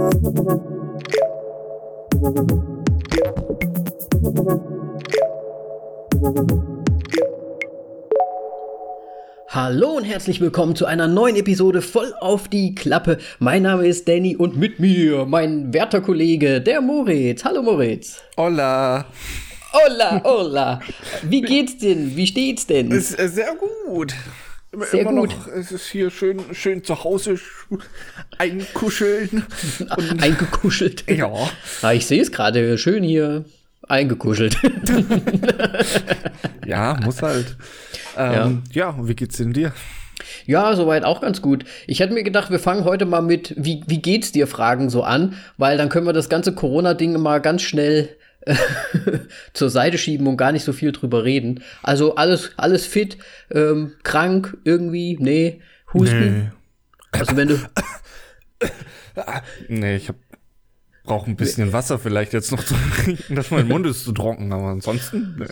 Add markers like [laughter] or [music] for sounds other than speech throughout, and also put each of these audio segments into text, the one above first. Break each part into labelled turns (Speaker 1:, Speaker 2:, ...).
Speaker 1: Hallo und herzlich willkommen zu einer neuen Episode voll auf die Klappe. Mein Name ist Danny und mit mir mein werter Kollege, der Moritz. Hallo Moritz.
Speaker 2: Hola.
Speaker 1: Hola, hola. Wie geht's denn? Wie steht's denn?
Speaker 2: Ist äh, sehr gut.
Speaker 1: Sehr
Speaker 2: Immer
Speaker 1: gut.
Speaker 2: Noch, es ist hier schön, schön zu Hause sch- [laughs] einkuscheln. [laughs]
Speaker 1: Eingekuschelt.
Speaker 2: ja.
Speaker 1: Ah, ich sehe es gerade schön hier eingekuschelt. [laughs]
Speaker 2: Ja, muss halt. Ähm, ja. wie geht's denn dir?
Speaker 1: Ja, soweit auch ganz gut. Ich hätte mir gedacht, wir fangen heute mal mit Wie, wie geht's dir Fragen so an, weil dann können wir das ganze Corona-Ding mal ganz schnell [laughs] zur Seite schieben und gar nicht so viel drüber reden. Also alles, alles fit, ähm, krank, irgendwie, nee, Husten. Also wenn du, [laughs]
Speaker 2: Nee, ich hab brauche ein bisschen Wasser vielleicht jetzt noch zu trinken, dass mein Mund ist zu trocken, aber ansonsten. Nee.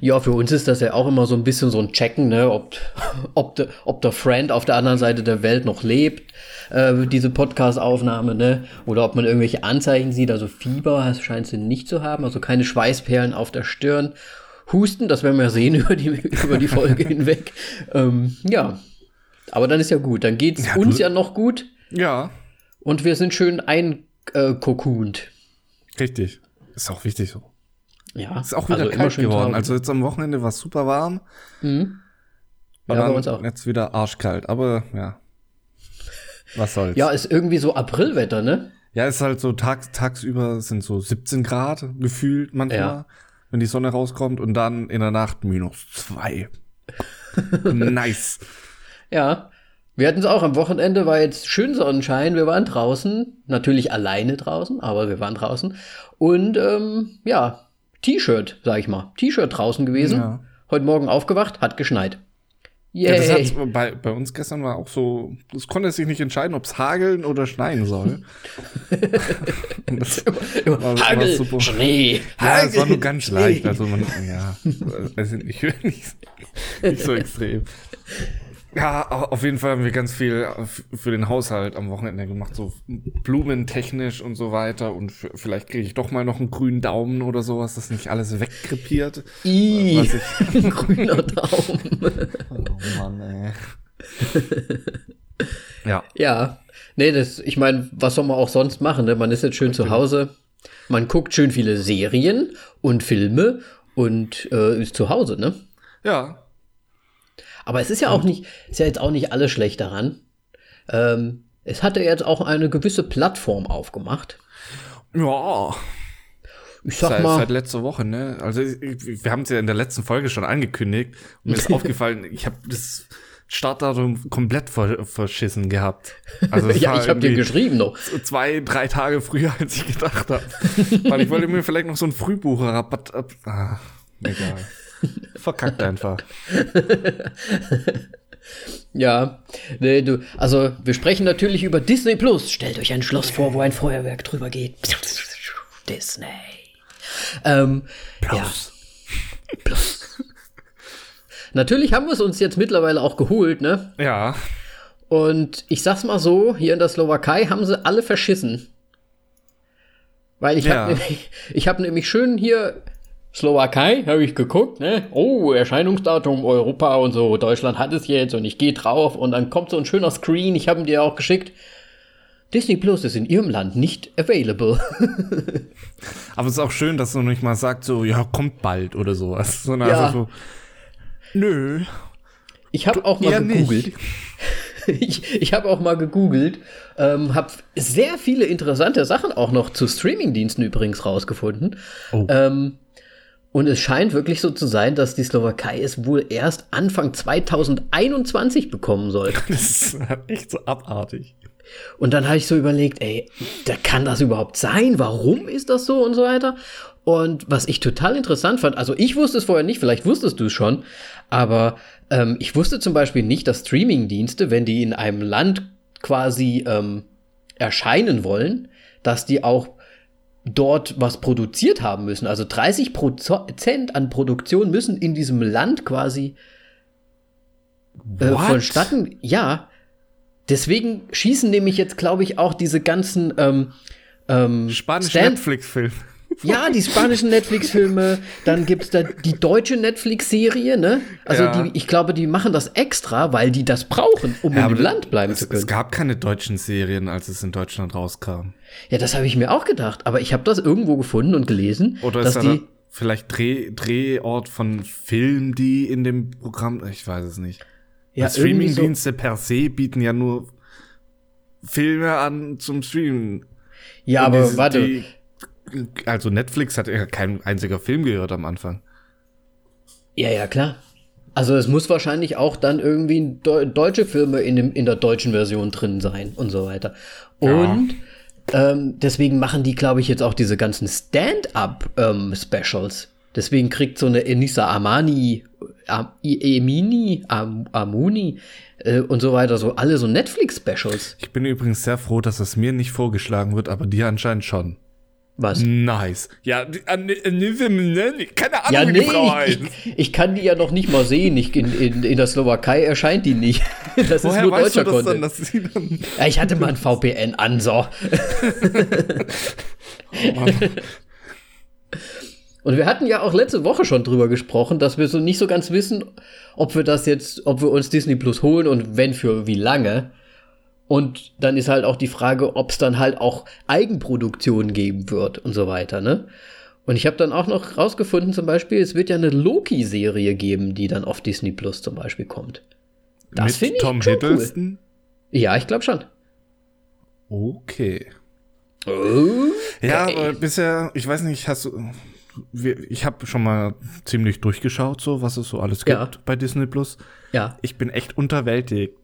Speaker 1: Ja, für uns ist das ja auch immer so ein bisschen so ein Checken, ne, ob, [laughs] ob, de, ob der Friend auf der anderen Seite der Welt noch lebt, äh, diese Podcast-Aufnahme, ne, oder ob man irgendwelche Anzeichen sieht, also Fieber scheint sie nicht zu haben, also keine Schweißperlen auf der Stirn. Husten, das werden wir sehen [laughs] über die, über die Folge [laughs] hinweg. Ähm, ja, aber dann ist ja gut, dann geht's
Speaker 2: Ja,
Speaker 1: uns ja noch gut
Speaker 2: Ja,
Speaker 1: und wir sind schön einkokunt.
Speaker 2: richtig. Ist auch wichtig so.
Speaker 1: Ja,
Speaker 2: Ist auch wieder
Speaker 1: also immer
Speaker 2: kalt
Speaker 1: schön
Speaker 2: geworden. Also jetzt am Wochenende war es super warm.
Speaker 1: Mhm. Ja,
Speaker 2: dann
Speaker 1: uns auch.
Speaker 2: jetzt wieder arschkalt. Aber ja. Was soll's.
Speaker 1: Ja, ist irgendwie so Aprilwetter, ne?
Speaker 2: Ja, ist halt so tags, tagsüber sind so 17 Grad gefühlt manchmal,
Speaker 1: Ja.
Speaker 2: wenn die Sonne rauskommt und dann in der Nacht minus zwei. [laughs] nice.
Speaker 1: Ja. Wir hatten es auch am Wochenende, war jetzt schön Sonnenschein. Wir waren draußen, natürlich alleine draußen, aber wir waren draußen. Und ähm, ja, T-Shirt, sag ich mal. T-Shirt draußen gewesen.
Speaker 2: Ja.
Speaker 1: Heute Morgen aufgewacht, hat geschneit.
Speaker 2: Ja,
Speaker 1: Yay.
Speaker 2: das hat, bei, bei uns gestern war auch so, es konnte sich nicht entscheiden, ob es hageln oder schneien soll. [laughs] Das war- war
Speaker 1: Hagel,
Speaker 2: super.
Speaker 1: Schnee,
Speaker 2: Ja, es war nur
Speaker 1: Hagel,
Speaker 2: ganz
Speaker 1: Schnee.
Speaker 2: leicht. [laughs] Also man, ja, also nicht, nicht, [laughs] nicht so extrem. Ja, au- auf jeden Fall haben wir ganz viel f- für den Haushalt am Wochenende gemacht, so blumentechnisch und so weiter. Und vielleicht kriege ich doch mal noch einen grünen Daumen oder sowas, das nicht alles wegkrepiert.
Speaker 1: I,
Speaker 2: Was ich- [laughs]
Speaker 1: ein grüner Daumen.
Speaker 2: Oh Mann, ey. [laughs] ja.
Speaker 1: Ja, nee, das, ich meine, was soll man auch sonst machen? Ne? Man ist jetzt schön zu Hause, man guckt schön viele Serien und Filme und äh, ist zu Hause, ne?
Speaker 2: Ja.
Speaker 1: Aber es ist ja auch nicht, ist ja jetzt auch nicht alles schlecht daran. Ähm, es hatte jetzt auch eine gewisse Plattform aufgemacht.
Speaker 2: Ja.
Speaker 1: Ich sag
Speaker 2: Seit,
Speaker 1: mal,
Speaker 2: seit letzter Woche, ne? Also ich, wir haben es ja in der letzten Folge schon angekündigt. Und mir ist [laughs] aufgefallen, ich habe das Startdatum komplett ver verschissen gehabt. Also [laughs]
Speaker 1: ja, ich habe dir geschrieben noch.
Speaker 2: zwei, drei Tage früher, als ich gedacht habe. Weil ich wollte mir vielleicht noch so einen Frühbucherrabatt ab. Ah, egal. [laughs] Verkackt einfach. [laughs]
Speaker 1: Ja, nee, du, also wir sprechen natürlich über Disney Plus. Stellt euch ein Schloss vor, wo ein Feuerwerk drüber geht. [laughs] Disney. Ähm, ja. Plus. Natürlich haben wir es uns jetzt mittlerweile auch geholt, ne?
Speaker 2: Ja.
Speaker 1: Und ich sag's mal so, hier in der Slowakei haben sie alle verschissen. Weil ich
Speaker 2: Ja.
Speaker 1: hab nämlich, ich habe nämlich schön hier Slowakei, habe ich geguckt, ne? Oh, Erscheinungsdatum Europa und so, Deutschland hat es jetzt und ich gehe drauf und dann kommt so ein schöner Screen, ich habe ihn dir auch geschickt. Disney Plus ist in ihrem Land nicht available. [laughs]
Speaker 2: Aber es ist auch schön, dass du nicht mal sagt, so, ja, kommt bald oder sowas. Sondern
Speaker 1: Ja.
Speaker 2: einfach so, nö.
Speaker 1: Ich habe auch mal gegoogelt.
Speaker 2: nicht. [laughs]
Speaker 1: Ich, ich habe auch mal gegoogelt, ähm, habe sehr viele interessante Sachen auch noch zu Streamingdiensten übrigens rausgefunden.
Speaker 2: Oh.
Speaker 1: Ähm, und es scheint wirklich so zu sein, dass die Slowakei es wohl erst Anfang 2021 bekommen soll. [laughs]
Speaker 2: Das ist echt so abartig.
Speaker 1: Und dann habe ich so überlegt, ey, da kann das überhaupt sein? Warum ist das so und so weiter? Und was ich total interessant fand, also ich wusste es vorher nicht, vielleicht wusstest du es schon, aber ähm, ich wusste zum Beispiel nicht, dass Streamingdienste, wenn die in einem Land quasi ähm, erscheinen wollen, dass die auch dort was produziert haben müssen. Also 30 Prozent an Produktion müssen in diesem Land quasi äh, vonstatten, ja, Deswegen schießen nämlich jetzt, glaube ich, auch diese ganzen ähm, ähm,
Speaker 2: Spanische
Speaker 1: Stand-
Speaker 2: Netflix-Film.
Speaker 1: Ja, die spanischen Netflix-Filme, dann gibt's da die deutsche Netflix-Serie, ne? Also
Speaker 2: Ja.
Speaker 1: die, ich glaube, die machen das extra, weil die das brauchen, um
Speaker 2: Ja,
Speaker 1: dem Land bleiben
Speaker 2: es,
Speaker 1: zu
Speaker 2: es
Speaker 1: können.
Speaker 2: gab keine deutschen Serien, als es in Deutschland rauskam.
Speaker 1: Ja, das habe ich mir auch gedacht, aber ich habe das irgendwo gefunden und gelesen,
Speaker 2: Oder
Speaker 1: dass
Speaker 2: ist da
Speaker 1: die.
Speaker 2: vielleicht Dreh, Drehort von Filmen, die in dem Programm, ich weiß es nicht.
Speaker 1: Ja, irgendwie so-
Speaker 2: Streamingdienste per se bieten ja nur Filme an zum Streamen.
Speaker 1: Ja,
Speaker 2: Und
Speaker 1: aber
Speaker 2: diese-
Speaker 1: warte.
Speaker 2: die- also Netflix hat ja kein einziger Film gehört am Anfang.
Speaker 1: Ja, ja, klar. Also es muss wahrscheinlich auch dann irgendwie deu deutsche Filme in, dem, in der deutschen Version drin sein und so weiter. Und ähm, deswegen machen die, glaube ich, jetzt auch diese ganzen Stand-up-Specials. deswegen kriegt so eine Enisa Amani, Am, Emini, Am, Amuni äh, und so weiter, so alle so Netflix-Specials.
Speaker 2: Ich bin übrigens sehr froh, dass es mir nicht vorgeschlagen wird, aber dir anscheinend schon.
Speaker 1: Was?
Speaker 2: Nice. Ja, die- an- an- an- keine Ahnung,
Speaker 1: Ja,
Speaker 2: wie
Speaker 1: nee,
Speaker 2: die Frau heißt.
Speaker 1: ich, ich, ich kann die ja noch nicht mal sehen. Ich, in, in, in der Slowakei erscheint die nicht. [laughs] Das ist
Speaker 2: Woher
Speaker 1: nur
Speaker 2: weißt du
Speaker 1: deutscher
Speaker 2: das dann,
Speaker 1: Content.
Speaker 2: dass sie dann
Speaker 1: Ja, ich hatte mal ein VPN an, so. [laughs] Und wir hatten ja auch letzte Woche schon drüber gesprochen, dass wir so nicht so ganz wissen, ob wir das jetzt, ob wir uns Disney Plus holen und wenn für wie lange. Und dann ist halt auch die Frage, ob es dann halt auch Eigenproduktionen geben wird und so weiter, ne? Und ich habe dann auch noch rausgefunden, zum Beispiel, es wird ja eine Loki-Serie geben, die dann auf Disney Plus zum Beispiel kommt. Das
Speaker 2: mit
Speaker 1: finde ich
Speaker 2: Tom
Speaker 1: schon
Speaker 2: Hiddleston?
Speaker 1: Ja, ich glaube schon.
Speaker 2: Okay.
Speaker 1: Oh.
Speaker 2: Ja,
Speaker 1: Okay.
Speaker 2: aber bisher, ich weiß nicht, hast du. Ich habe schon mal ziemlich durchgeschaut, so was es so alles gibt
Speaker 1: Ja.
Speaker 2: bei Disney Plus.
Speaker 1: Ja.
Speaker 2: Ich bin echt unterwältigt.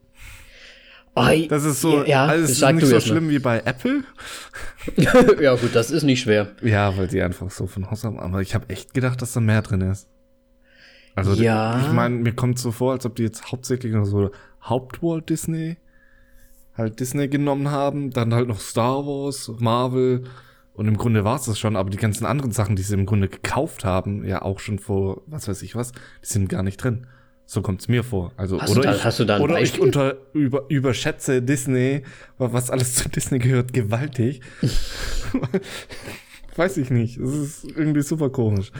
Speaker 1: Ei,
Speaker 2: Das ist so,
Speaker 1: ja,
Speaker 2: also es ist nicht so
Speaker 1: mal.
Speaker 2: schlimm wie bei Apple. [laughs]
Speaker 1: ja, gut, das ist nicht schwer.
Speaker 2: Ja, weil die einfach so von Haus haben. Aber ich habe echt gedacht, dass da mehr drin ist. Also
Speaker 1: Ja.
Speaker 2: ich meine, mir kommt so vor, als ob die jetzt hauptsächlich noch so Hauptwalt Disney halt Disney genommen haben, dann halt noch Star Wars, Marvel und im Grunde war es das schon, aber die ganzen anderen Sachen, die sie im Grunde gekauft haben, ja auch schon vor, was weiß ich was, die sind gar nicht drin. So kommt's mir vor. Also
Speaker 1: Hast du
Speaker 2: oder
Speaker 1: da-
Speaker 2: ich,
Speaker 1: hast
Speaker 2: oder ich unter, über, überschätze Disney, was alles zu Disney gehört, gewaltig. [laughs] Weiß ich nicht. Es ist irgendwie super komisch.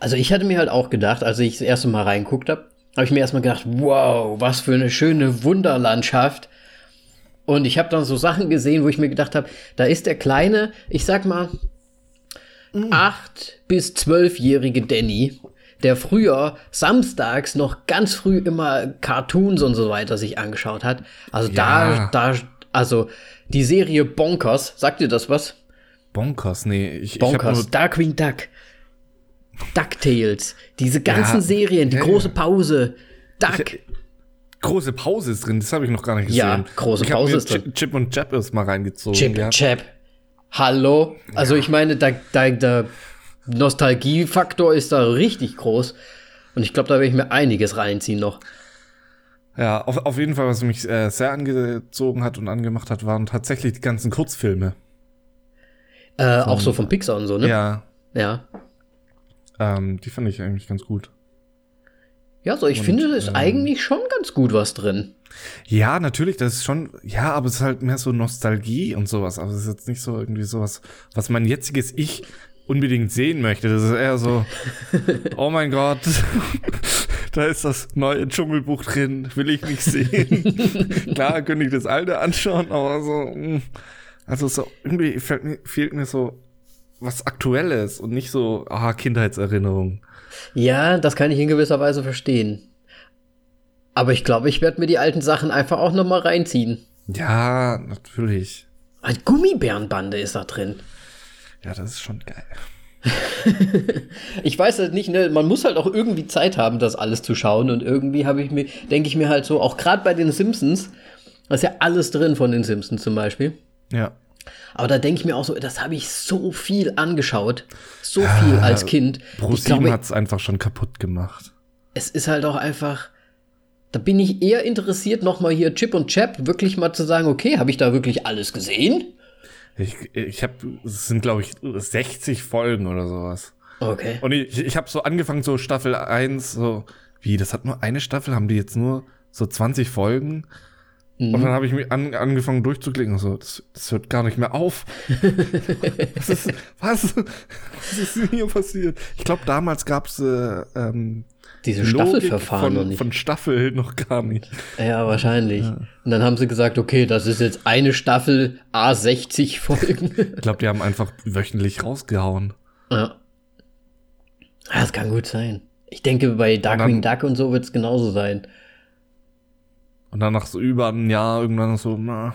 Speaker 1: Also ich hatte mir halt auch gedacht, als ich das erste Mal reinguckt habe, habe ich mir erstmal gedacht, wow, was für eine schöne Wunderlandschaft. Und ich habe dann so Sachen gesehen, wo ich mir gedacht habe, da ist der kleine, ich sag mal, acht bis zwölfjährige Danny, der früher samstags noch ganz früh immer Cartoons und so weiter sich angeschaut hat. Also
Speaker 2: Ja.
Speaker 1: da, da, also die Serie Bonkers, sagt dir das was?
Speaker 2: Bonkers, nee. Ich, ich
Speaker 1: Bonkers,
Speaker 2: nur,
Speaker 1: Darkwing Duck, DuckTales, diese ganzen
Speaker 2: Ja,
Speaker 1: Serien, die
Speaker 2: ja,
Speaker 1: große. Pause, Duck.
Speaker 2: Ich- große Pause ist drin, das habe ich noch gar nicht gesehen.
Speaker 1: Ja, große
Speaker 2: ich
Speaker 1: Pause ist drin.
Speaker 2: Chip, Chip und Chap erst mal reingezogen.
Speaker 1: Chip,
Speaker 2: ja.
Speaker 1: Chap. Hallo? Also ich meine, da, da, der Nostalgiefaktor ist da richtig groß. Und ich glaube, da werde ich mir einiges reinziehen noch.
Speaker 2: Ja, auf, auf jeden Fall, was mich äh, sehr angezogen hat und angemacht hat, waren tatsächlich die ganzen Kurzfilme.
Speaker 1: Äh, auch so von Pixar und so, ne?
Speaker 2: Ja,
Speaker 1: Ja.
Speaker 2: ähm, die fand ich eigentlich ganz gut.
Speaker 1: Ja, so ich finde, da ist
Speaker 2: ähm,
Speaker 1: eigentlich schon ganz gut was drin.
Speaker 2: Ja, natürlich, das ist schon, ja, aber es ist halt mehr so Nostalgie und sowas. Aber es ist jetzt nicht so irgendwie sowas, was mein jetziges Ich unbedingt sehen möchte. Das ist eher so, [laughs] oh mein Gott, [laughs] da ist das neue Dschungelbuch drin, will ich nicht sehen. [laughs] Klar, könnte ich das alte anschauen, aber so, mm, also so, irgendwie fehlt mir, fehlt mir so was Aktuelles und nicht so, ah, Kindheitserinnerung.
Speaker 1: Ja, das kann ich in gewisser Weise verstehen. Aber ich glaube, ich werde mir die alten Sachen einfach auch noch mal reinziehen.
Speaker 2: Ja, natürlich.
Speaker 1: Ein Gummibärenbande ist da drin.
Speaker 2: Ja, das ist schon geil. [laughs]
Speaker 1: Ich weiß halt nicht, ne, man muss halt auch irgendwie Zeit haben, das alles zu schauen. Und irgendwie habe ich mir, denke ich mir halt so, auch gerade bei den Simpsons, da ist ja alles drin von den Simpsons zum Beispiel.
Speaker 2: Ja.
Speaker 1: Aber da denke ich mir auch so, das habe ich so viel angeschaut. So viel als Kind.
Speaker 2: ProSieben hat es einfach schon kaputt gemacht.
Speaker 1: es ist halt auch einfach. Da bin ich eher interessiert, nochmal hier Chip und Chap wirklich mal zu sagen, okay, habe ich da wirklich alles gesehen?
Speaker 2: Ich, ich habe, es sind glaube ich 60 Folgen oder sowas.
Speaker 1: Okay.
Speaker 2: Und ich, ich habe so angefangen, so Staffel 1, so, wie, das hat nur eine Staffel, haben die jetzt nur so 20 Folgen? Und dann habe ich mich an, angefangen durchzuklicken und so, das, das hört gar nicht mehr auf. [laughs] was, ist, was, was ist denn hier passiert? Ich glaube, damals gab es äh, ähm,
Speaker 1: Diese Staffelverfahren noch
Speaker 2: von,
Speaker 1: nicht.
Speaker 2: von Staffel noch gar nicht.
Speaker 1: Ja, wahrscheinlich. Und dann haben sie gesagt, okay, das ist jetzt eine Staffel A60 Folgen.
Speaker 2: Ich glaube, die haben einfach wöchentlich rausgehauen.
Speaker 1: ja. Ja, Das kann gut sein. Ich denke, bei Darkwing Duck und so wird es genauso sein.
Speaker 2: Und dann nach so über einem Jahr irgendwann so, na,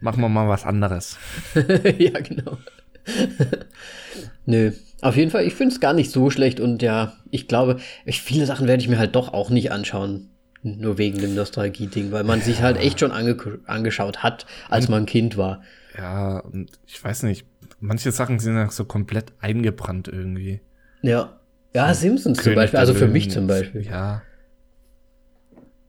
Speaker 2: machen wir mal was anderes. [laughs]
Speaker 1: ja, genau. [laughs] Nö. Auf jeden Fall, ich finde es gar nicht so schlecht und ja, ich glaube, ich, viele Sachen werde ich mir halt doch auch nicht anschauen. Nur wegen dem Nostalgie-Ding, weil man sich halt echt schon ange angeschaut hat, als man Kind war.
Speaker 2: Ja, und ich weiß nicht, manche Sachen sind ja so komplett eingebrannt irgendwie.
Speaker 1: Ja. Ja, Simpsons zum
Speaker 2: König
Speaker 1: Beispiel,
Speaker 2: der
Speaker 1: also für mich zum Beispiel.
Speaker 2: Ja.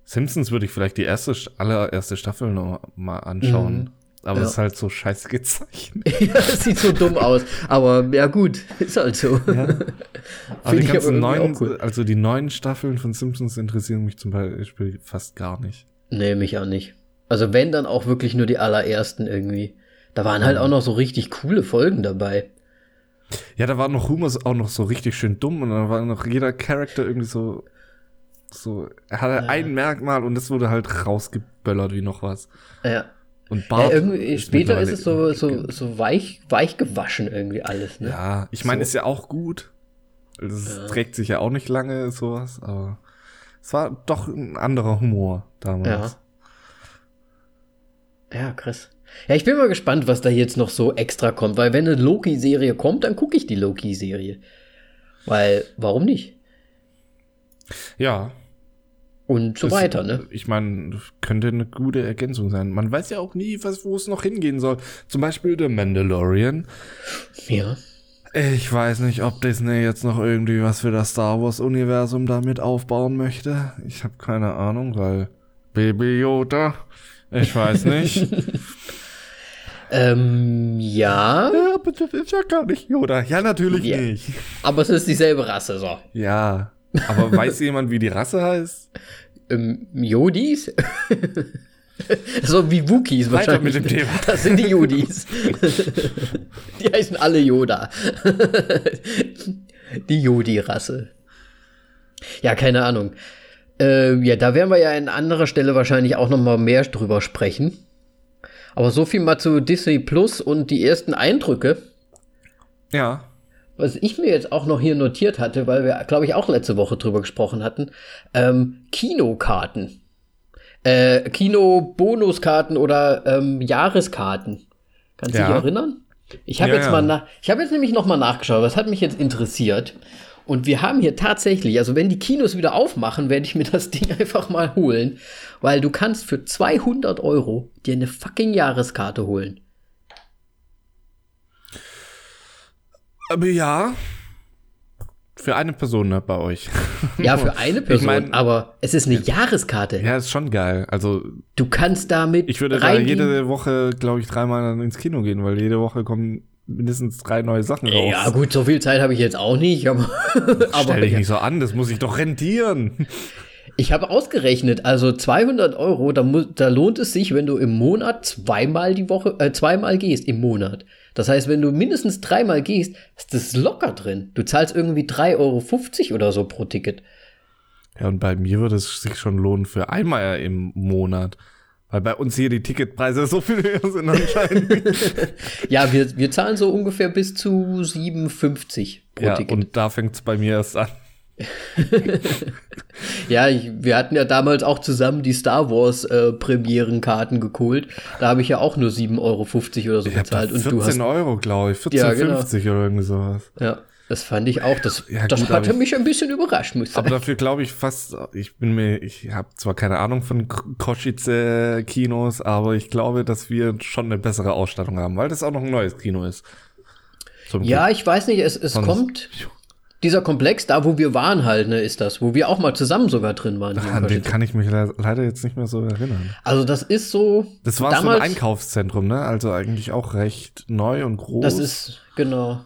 Speaker 2: Simpsons würde ich vielleicht die erste, allererste Staffel noch mal anschauen. Aber
Speaker 1: Ja.
Speaker 2: es ist halt so scheiße gezeichnet. [laughs]
Speaker 1: Ja, das sieht so dumm aus. Aber ja, gut, ist halt so. [laughs]
Speaker 2: Aber die ganzen neuen,
Speaker 1: cool.
Speaker 2: also die neuen Staffeln von Simpsons interessieren mich zum Beispiel fast gar nicht.
Speaker 1: Nee, mich auch nicht. Also, wenn, dann auch wirklich nur die allerersten irgendwie. Da waren halt auch noch so richtig coole Folgen dabei.
Speaker 2: Ja, da war noch Humor auch noch so richtig schön dumm und dann war noch jeder Charakter irgendwie so, so, er hatte ein Merkmal und das wurde halt rausgeböllert wie noch was.
Speaker 1: Ja.
Speaker 2: Und
Speaker 1: ja
Speaker 2: Bart
Speaker 1: irgendwie, später ist es so, so, so weich, weich gewaschen irgendwie alles, ne?
Speaker 2: Ja, ich meine,
Speaker 1: So.
Speaker 2: ist ja auch gut. Es trägt sich ja auch nicht lange, sowas, aber es war doch ein anderer Humor damals.
Speaker 1: Ja. Ja, krass. Ja, ich bin mal gespannt, was da jetzt noch so extra kommt, weil wenn eine Loki-Serie kommt, dann gucke ich die Loki-Serie. Weil, warum nicht?
Speaker 2: Ja.
Speaker 1: Und so
Speaker 2: das-
Speaker 1: weiter, ne?
Speaker 2: Ich meine, könnte eine gute Ergänzung sein. Man weiß ja auch nie, was, wo es noch hingehen soll. Zum Beispiel The Mandalorian.
Speaker 1: Ja.
Speaker 2: Ich weiß nicht, ob Disney jetzt noch irgendwie was für das Star Wars-Universum damit aufbauen möchte. Ich habe keine Ahnung, weil Baby Yoda, ich weiß nicht. [laughs]
Speaker 1: Ähm, ja,
Speaker 2: ja, aber das ist ja gar nicht Yoda. Ja, natürlich
Speaker 1: Ja.
Speaker 2: nicht.
Speaker 1: aber es ist dieselbe Rasse, so.
Speaker 2: Ja, aber weiß jemand, wie die Rasse heißt?
Speaker 1: Ähm, Jodis? [laughs] so wie Wookies
Speaker 2: Weiter
Speaker 1: wahrscheinlich.
Speaker 2: mit dem Thema.
Speaker 1: Das sind die Jodis. [laughs] die heißen alle Yoda. die Jodi-Rasse. Ja, keine Ahnung. Ähm, ja, da werden wir ja an anderer Stelle wahrscheinlich auch noch mal mehr drüber sprechen. Aber so viel mal zu Disney Plus und die ersten Eindrücke.
Speaker 2: Ja.
Speaker 1: Was ich mir jetzt auch noch hier notiert hatte, weil wir, glaube ich, auch letzte Woche drüber gesprochen hatten, ähm, Kinokarten. Äh, Kino-Bonuskarten oder ähm, Jahreskarten. Kannst du
Speaker 2: Ja.
Speaker 1: dich erinnern? Ich habe
Speaker 2: Ja,
Speaker 1: jetzt mal nach, ich habe jetzt nämlich noch mal nachgeschaut, was hat mich jetzt interessiert. Und wir haben hier tatsächlich, also wenn die Kinos wieder aufmachen, werde ich mir das [laughs] Ding einfach mal holen, weil du kannst für 200 Euro dir eine fucking Jahreskarte holen.
Speaker 2: Aber ja. Für eine Person ne, bei euch.
Speaker 1: Ja, für [laughs] eine Person,
Speaker 2: mein-
Speaker 1: aber es ist eine Jahreskarte.
Speaker 2: Ja, ist schon geil. Also,
Speaker 1: Du kannst damit
Speaker 2: ich würde da jede Woche, glaube ich, dreimal ins Kino gehen, weil jede Woche kommen mindestens drei neue Sachen raus.
Speaker 1: Ja, gut, so viel Zeit habe ich jetzt auch nicht, aber, [laughs] aber
Speaker 2: Stell dich
Speaker 1: ja.
Speaker 2: nicht so an, das muss ich doch rentieren.
Speaker 1: ich habe ausgerechnet, also 200 Euro, da, mu- da lohnt es sich, wenn du im Monat zweimal die Woche, äh, zweimal gehst im Monat. Das heißt, wenn du mindestens dreimal gehst, ist das locker drin. Du zahlst irgendwie 3,50 Euro oder so pro Ticket.
Speaker 2: Ja, und bei mir würde es sich schon lohnen für einmal im Monat. Weil bei uns hier die Ticketpreise so viel höher sind anscheinend. [laughs]
Speaker 1: Ja, wir, wir zahlen so ungefähr bis zu 7,50 pro
Speaker 2: ja,
Speaker 1: Ticket.
Speaker 2: und da fängt es bei mir erst an. [laughs]
Speaker 1: Ja, ich, wir hatten ja damals auch zusammen die Star Wars äh, Premierenkarten geholt. Da habe ich ja auch nur 7,50 Euro oder so
Speaker 2: Ich
Speaker 1: bezahlt. Und
Speaker 2: 14
Speaker 1: du hast.
Speaker 2: Euro, glaube ich. 14,50
Speaker 1: Ja, genau.
Speaker 2: oder irgendwie sowas.
Speaker 1: Ja, das fand ich auch. Das,
Speaker 2: Ja,
Speaker 1: das
Speaker 2: gut,
Speaker 1: hatte
Speaker 2: aber ich-
Speaker 1: mich ein bisschen überrascht, muss ich
Speaker 2: Aber
Speaker 1: sagen.
Speaker 2: dafür glaube ich fast, ich bin mir, ich habe zwar keine Ahnung von K- Koschitze Kinos, aber ich glaube, dass wir schon eine bessere Ausstattung haben, weil das auch noch ein neues Kino ist. Zum
Speaker 1: Ja, ich weiß nicht, es, es
Speaker 2: Sonst-
Speaker 1: kommt. Dieser Komplex, da wo wir waren halt, ne, ist das, wo wir auch mal zusammen sogar drin waren. in
Speaker 2: An den kann ich mich le leider jetzt nicht mehr so erinnern.
Speaker 1: also das ist so.
Speaker 2: Das war so
Speaker 1: damals,
Speaker 2: ein Einkaufszentrum, ne? Also eigentlich auch recht neu und groß.
Speaker 1: Das ist, genau.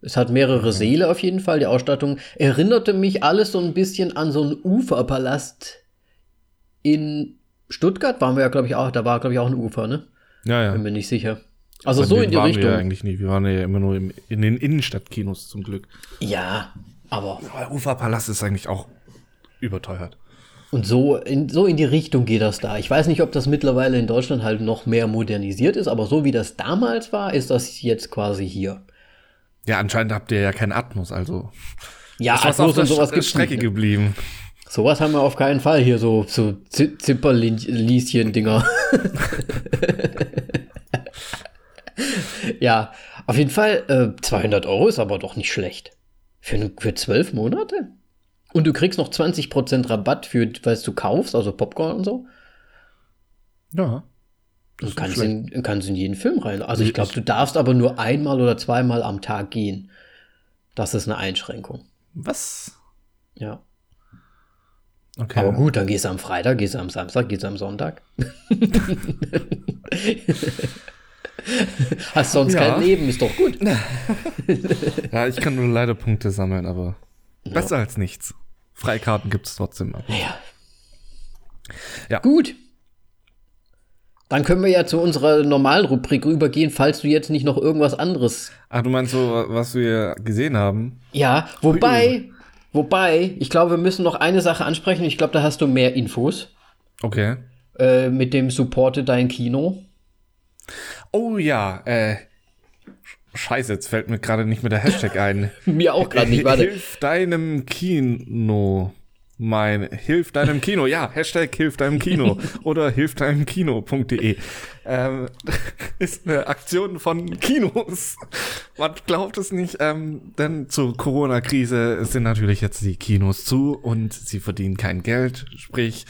Speaker 1: Es hat mehrere Säle auf jeden Fall. Die Ausstattung erinnerte mich alles so ein bisschen an so einen Uferpalast in Stuttgart waren wir ja, glaube ich, auch, da war, glaube ich, auch ein Ufer, ne?
Speaker 2: Ja, ja.
Speaker 1: Bin mir nicht sicher. Also so in die
Speaker 2: waren
Speaker 1: Richtung.
Speaker 2: Wir ja eigentlich nie. Wir waren ja immer nur im, in den Innenstadtkinos zum Glück.
Speaker 1: Ja, aber
Speaker 2: Aber Uferpalast ist eigentlich auch überteuert.
Speaker 1: und so in, so in die Richtung geht das da. Ich weiß nicht, ob das mittlerweile in Deutschland halt noch mehr modernisiert ist, aber so wie das damals war, ist das jetzt quasi hier.
Speaker 2: Ja, anscheinend habt ihr ja keinen Atmos, also.
Speaker 1: Ja,
Speaker 2: ist was
Speaker 1: Atmos
Speaker 2: auf der
Speaker 1: und sowas gibt's
Speaker 2: Strecke
Speaker 1: nicht, ne?
Speaker 2: geblieben.
Speaker 1: Sowas haben wir auf keinen Fall hier, so, so Zi- Zipperlieschen-Dinger. [laughs] ja, auf jeden Fall, äh, 200 Euro ist aber doch nicht schlecht. Für, für 12 Monate? Und du kriegst noch 20% Rabatt für, was du kaufst, also Popcorn und so.
Speaker 2: Ja.
Speaker 1: Und kannst in, kannst in jeden Film rein. Also ich glaube, du darfst aber nur einmal oder zweimal am Tag gehen. Das ist eine Einschränkung.
Speaker 2: Was?
Speaker 1: Ja.
Speaker 2: Okay.
Speaker 1: Aber gut, dann gehst du am Freitag, gehst du am Samstag, gehst du am Sonntag. [laughs] [laughs] Hast sonst
Speaker 2: Ja.
Speaker 1: kein Leben, ist doch gut. [laughs]
Speaker 2: Ja, ich kann nur leider Punkte sammeln, aber besser als nichts. Freikarten gibt es trotzdem. Aber.
Speaker 1: Ja.
Speaker 2: Ja.
Speaker 1: Gut. Dann können wir ja zu unserer normalen Rubrik übergehen, falls du jetzt nicht noch irgendwas anderes.
Speaker 2: Ach, du meinst so, was wir gesehen haben?
Speaker 1: Ja, wobei, wobei, ich glaube, wir müssen noch eine Sache ansprechen. Ich glaube, da hast du mehr Infos
Speaker 2: Okay.
Speaker 1: äh, mit dem Supporte dein Kino.
Speaker 2: Oh ja, äh. Scheiße, jetzt fällt mir gerade nicht mehr der Hashtag ein. [laughs]
Speaker 1: Mir auch gerade nicht, warte.
Speaker 2: Hilf deinem Kino. Mein, hilf deinem Kino. Ja, Hashtag hilf deinem Kino. [laughs] Oder hilf deinem Kino.de. Ähm, [laughs] ist eine Aktion von Kinos. Man glaubt es nicht, ähm, denn zur Corona-Krise sind natürlich jetzt die Kinos zu und sie verdienen kein Geld. Sprich,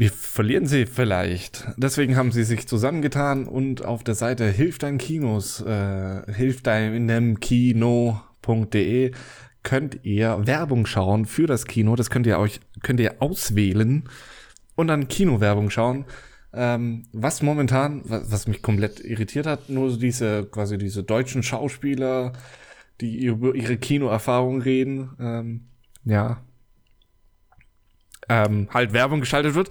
Speaker 2: wir verlieren sie vielleicht. Deswegen haben sie sich zusammengetan und auf der Seite Hilf dein Kinos, äh, hilf deinem Kino.de könnt ihr Werbung schauen für das Kino. Das könnt ihr euch, könnt ihr auswählen und dann Kinowerbung schauen. Ähm, was momentan, was, was mich komplett irritiert hat, nur diese, quasi diese deutschen Schauspieler, die über ihre Kinoerfahrung reden, ähm, ja, ähm, halt Werbung geschaltet wird.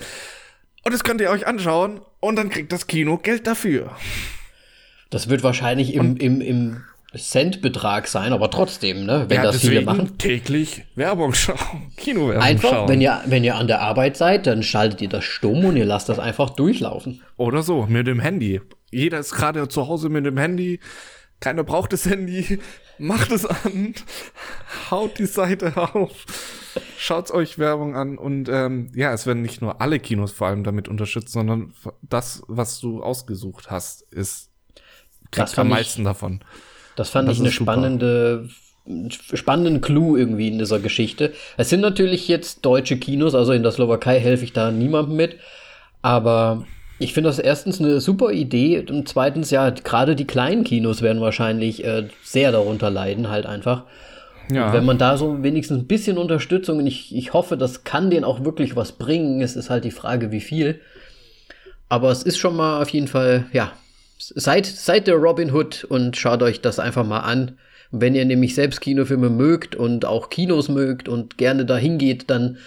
Speaker 2: Und das könnt ihr euch anschauen und dann kriegt das Kino Geld dafür.
Speaker 1: Das wird wahrscheinlich im, im, im Centbetrag sein, aber trotzdem, ne, wenn das viele machen.
Speaker 2: täglich Werbung schauen, [laughs] Kinowerbung
Speaker 1: Einfach,
Speaker 2: schauen.
Speaker 1: wenn ihr, wenn ihr an der Arbeit seid, dann schaltet ihr das stumm und ihr lasst das einfach durchlaufen.
Speaker 2: Oder so, mit dem Handy. Jeder ist gerade zu Hause mit dem Handy. Keiner braucht das Handy. Macht es an. Haut die Seite auf. Schaut euch Werbung an. Und ähm, ja, es werden nicht nur alle Kinos vor allem damit unterstützt, sondern das, was du ausgesucht hast, ist
Speaker 1: Das
Speaker 2: kriegt am
Speaker 1: fand ich-
Speaker 2: meisten davon.
Speaker 1: Das fand
Speaker 2: Das
Speaker 1: ich eine
Speaker 2: super.
Speaker 1: spannende, spannenden Clou irgendwie in dieser Geschichte. Es sind natürlich jetzt deutsche Kinos, also in der Slowakei helfe ich da niemandem mit. Aber ich finde das erstens eine super Idee und zweitens, ja, gerade die kleinen Kinos werden wahrscheinlich äh, sehr darunter leiden, halt einfach.
Speaker 2: Ja.
Speaker 1: Wenn man da so wenigstens ein bisschen Unterstützung, und ich, ich hoffe, das kann denen auch wirklich was bringen. Es ist halt die Frage, wie viel. Aber es ist schon mal auf jeden Fall, ja, seid, seid der Robin Hood und schaut euch das einfach mal an. Wenn ihr nämlich selbst Kinofilme mögt und auch Kinos mögt und gerne dahin geht, dann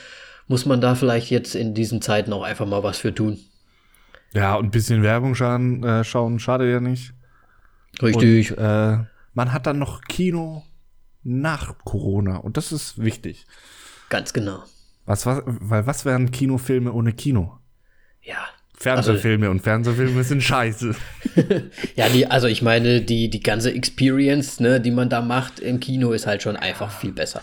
Speaker 1: muss man da vielleicht jetzt in diesen Zeiten auch einfach mal was für tun.
Speaker 2: Ja, und ein bisschen Werbung schauen, äh, schauen schadet ja nicht.
Speaker 1: Richtig.
Speaker 2: Und, äh, man hat dann noch Kino nach Corona. Und das ist wichtig.
Speaker 1: Ganz genau.
Speaker 2: Was, was, weil was wären Kinofilme ohne Kino?
Speaker 1: Ja.
Speaker 2: Fernsehfilme und Fernsehfilme sind scheiße. [laughs]
Speaker 1: Ja, die, also ich meine, die, die ganze Experience, ne, die man da macht im Kino, ist halt schon einfach viel besser.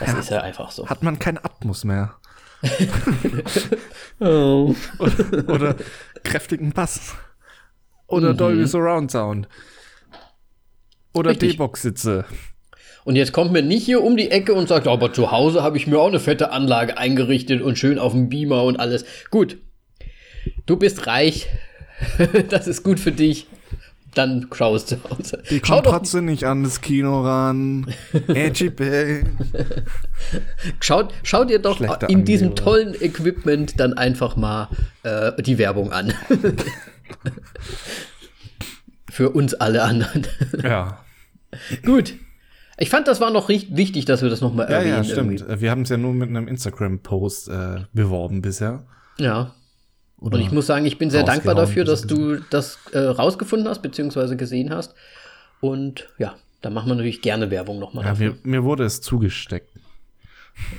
Speaker 1: Das ist ja einfach so.
Speaker 2: Hat man keinen Atmos mehr. [laughs]
Speaker 1: Oh.
Speaker 2: Oder, [laughs] oder kräftigen Bass. Oder Dolby Surround Sound. Oder. D-Box-Sitze.
Speaker 1: Und jetzt kommt mir nicht hier um die Ecke und sagt, aber zu Hause habe ich mir auch eine fette Anlage eingerichtet und schön auf dem Beamer und alles. Gut. Du bist reich. [laughs] das ist gut für dich. Dann es zu Hause.
Speaker 2: Die
Speaker 1: Schau
Speaker 2: kommt
Speaker 1: doch,
Speaker 2: trotzdem nicht an das Kino ran. [laughs] Edgy
Speaker 1: schaut, schau dir doch
Speaker 2: Schlechte
Speaker 1: in diesem
Speaker 2: Angeber.
Speaker 1: tollen Equipment dann einfach mal äh, die Werbung an. [laughs] für uns alle anderen.
Speaker 2: Ja.
Speaker 1: gut. Ich fand, das war noch richtig wichtig, dass wir das nochmal
Speaker 2: Ja,
Speaker 1: erwähnen.
Speaker 2: ja, stimmt.
Speaker 1: irgendwie.
Speaker 2: Wir haben es ja nur mit einem Instagram-Post äh, beworben bisher.
Speaker 1: Ja. Und ich muss sagen, ich bin sehr dankbar dafür, dass du das äh, rausgefunden hast, beziehungsweise gesehen hast. Und ja, da machen wir natürlich gerne Werbung nochmal.
Speaker 2: Ja, mir, mir wurde es zugesteckt.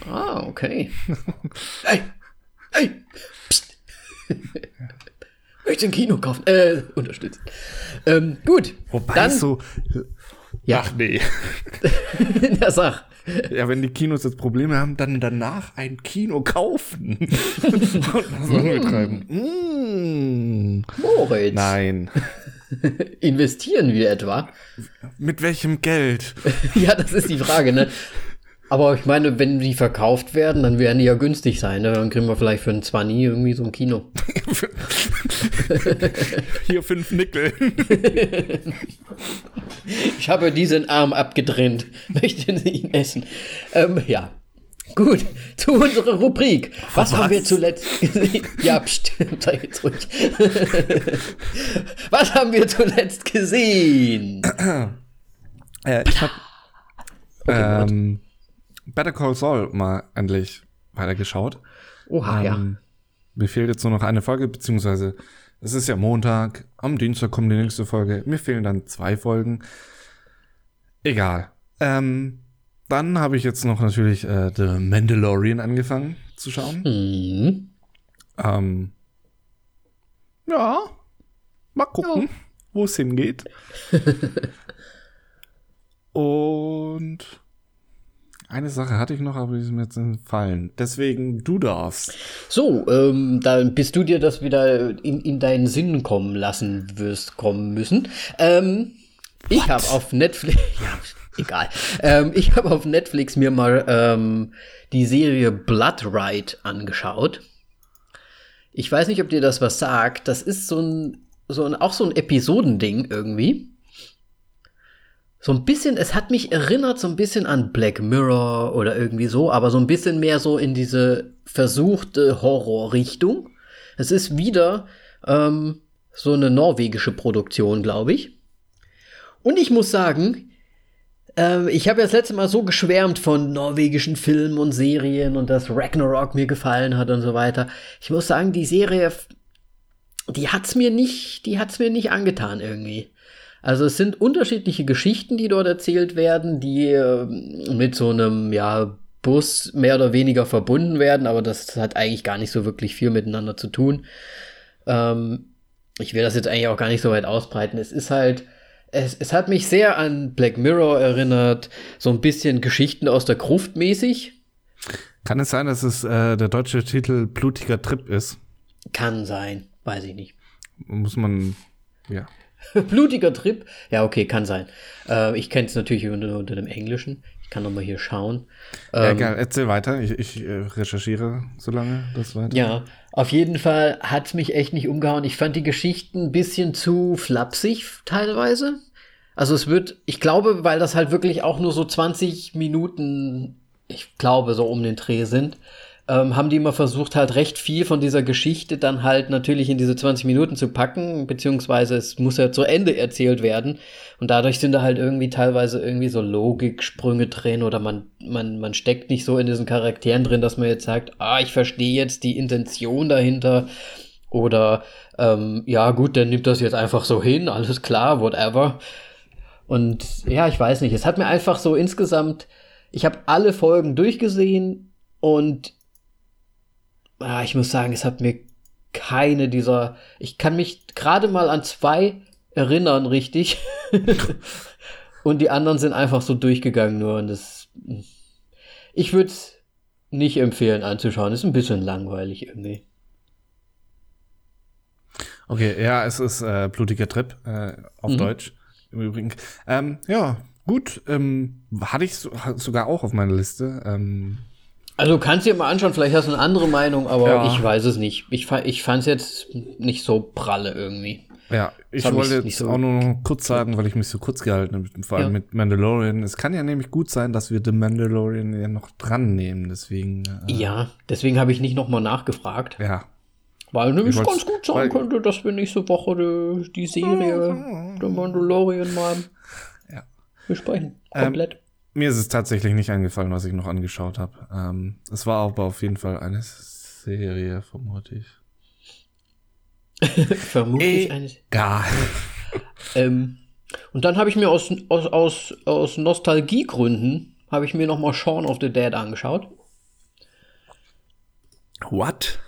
Speaker 1: Ah, okay. [laughs] hey, hey, pst. Möchtest du ein Kino kaufen? Äh, unterstützen. Ähm, gut.
Speaker 2: Wobei
Speaker 1: dann,
Speaker 2: so.
Speaker 1: Ja.
Speaker 2: Ach nee. [laughs]
Speaker 1: der Sach. [laughs]
Speaker 2: Ja, wenn die Kinos jetzt Probleme haben, dann danach ein Kino kaufen. [laughs] Und das mm. betreiben. Mm.
Speaker 1: Moritz.
Speaker 2: Nein. [laughs]
Speaker 1: Investieren wir etwa?
Speaker 2: Mit welchem Geld?
Speaker 1: ja, das ist die Frage, ne? Aber ich meine, wenn die verkauft werden, dann werden die ja günstig sein. Ne? Dann kriegen wir vielleicht für ein 20 irgendwie so ein Kino. [laughs]
Speaker 2: Hier fünf Nickel. [laughs]
Speaker 1: ich habe diesen Arm abgetrennt. Möchten Sie ihn essen? Ähm, ja. Gut, zu unserer Rubrik. Was, Was, haben wir zuletzt gesehen? [laughs] Ja, pst, sei jetzt ruhig. Was haben wir zuletzt gesehen?
Speaker 2: äh, ich hab, okay, ähm, Better Call Saul mal endlich weitergeschaut.
Speaker 1: Oha, ähm, ja.
Speaker 2: Mir fehlt jetzt nur noch eine Folge, beziehungsweise es ist ja Montag, am Dienstag kommt die nächste Folge. Mir fehlen dann zwei Folgen. Egal. Ähm, dann habe ich jetzt noch natürlich äh, The Mandalorian angefangen zu schauen.
Speaker 1: Mhm.
Speaker 2: Ähm, ja, mal gucken, ja. wo es hingeht. [laughs] Und eine Sache hatte ich noch, aber die ist mir jetzt entfallen. Deswegen, du darfst.
Speaker 1: So, ähm, dann bist du dir das wieder in, in deinen Sinn kommen lassen wirst kommen müssen. Ähm, ich habe auf Netflix, [laughs] ja, egal. ähm, ich habe auf Netflix mir mal ähm, die Serie Blood Ride angeschaut. Ich weiß nicht, ob dir das was sagt. Das ist so ein, so ein, auch so ein Episodending irgendwie so ein bisschen, es hat mich erinnert so ein bisschen an Black Mirror oder irgendwie so, aber so ein bisschen mehr so in diese versuchte Horrorrichtung. Es ist wieder ähm, so eine norwegische Produktion, glaube ich. Und ich muss sagen, ähm, ich habe ja das letzte Mal so geschwärmt von norwegischen Filmen und Serien und dass Ragnarok mir gefallen hat und so weiter. Ich muss sagen, die Serie, die hat's mir nicht, die hat's mir nicht angetan irgendwie. Also es sind unterschiedliche Geschichten, die dort erzählt werden, die äh, mit so einem, ja, Bus mehr oder weniger verbunden werden, aber das hat eigentlich gar nicht so wirklich viel miteinander zu tun. Ähm, ich will das jetzt eigentlich auch gar nicht so weit ausbreiten. Es ist halt, es, es hat mich sehr an Black Mirror erinnert, so ein bisschen Geschichten aus der Gruft mäßig.
Speaker 2: Kann es sein, dass es äh, der deutsche Titel Blutiger Trip ist?
Speaker 1: Kann sein, weiß ich nicht.
Speaker 2: Muss man, ja. [laughs]
Speaker 1: Blutiger Trip. Ja, okay, kann sein. Äh, ich kenne es natürlich unter, unter, dem Englischen. Ich kann noch mal hier schauen.
Speaker 2: Ähm, ja, geil. Erzähl weiter. Ich, ich äh, recherchiere so lange das weiter.
Speaker 1: Ja, auf jeden Fall hat es mich echt nicht umgehauen. Ich fand die Geschichten ein bisschen zu flapsig teilweise. Also es wird, ich glaube, weil das halt wirklich auch nur so 20 Minuten, ich glaube, so um den Dreh sind, ähm, haben die immer versucht, halt recht viel von dieser Geschichte dann halt natürlich in diese 20 Minuten zu packen, beziehungsweise es muss ja zu Ende erzählt werden. Und dadurch sind da halt irgendwie teilweise irgendwie so Logiksprünge drin oder man, man, man steckt nicht so in diesen Charakteren drin, dass man jetzt sagt, ah, ich verstehe jetzt die Intention dahinter. Oder ähm, ja, gut, dann nimmt das jetzt einfach so hin, alles klar, whatever. Und ja, ich weiß nicht, es hat mir einfach so insgesamt, ich habe alle Folgen durchgesehen und ah, ich muss sagen, es hat mir keine dieser. Ich kann mich gerade mal an zwei erinnern, richtig. [laughs] und die anderen sind einfach so durchgegangen nur. Und das. Ich würde es nicht empfehlen anzuschauen. Ist ein bisschen langweilig irgendwie.
Speaker 2: Okay, ja, es ist äh, blutiger Trip äh, auf mhm. Deutsch im Übrigen. Ähm, ja, gut. Ähm, hatte ich so, sogar auch auf meiner Liste. Ähm,
Speaker 1: also du kannst dir mal anschauen, vielleicht hast du eine andere Meinung, aber ja. ich weiß es nicht. Ich, ich fand es jetzt nicht so pralle irgendwie.
Speaker 2: Ja, ich wollte jetzt so auch nur noch kurz sagen, weil ich mich so kurz gehalten habe, vor allem ja. mit Mandalorian. Es kann ja nämlich gut sein, dass wir The Mandalorian ja noch dran nehmen, deswegen.
Speaker 1: Äh, ja, deswegen habe ich nicht nochmal nachgefragt.
Speaker 2: Ja.
Speaker 1: Weil nämlich ganz gut sein könnte, dass wir nächste Woche die, die Serie The Mandalorian mal ja. besprechen. Ähm, Komplett. Ähm,
Speaker 2: mir ist es tatsächlich nicht eingefallen, was ich noch angeschaut habe. Ähm, es war aber auf jeden Fall eine Serie, vermute ich. [laughs]
Speaker 1: Vermutlich eine. Ähm, und dann habe ich mir aus, aus, aus, aus Nostalgiegründen, habe ich mir nochmal Shaun of the Dead angeschaut.
Speaker 2: What?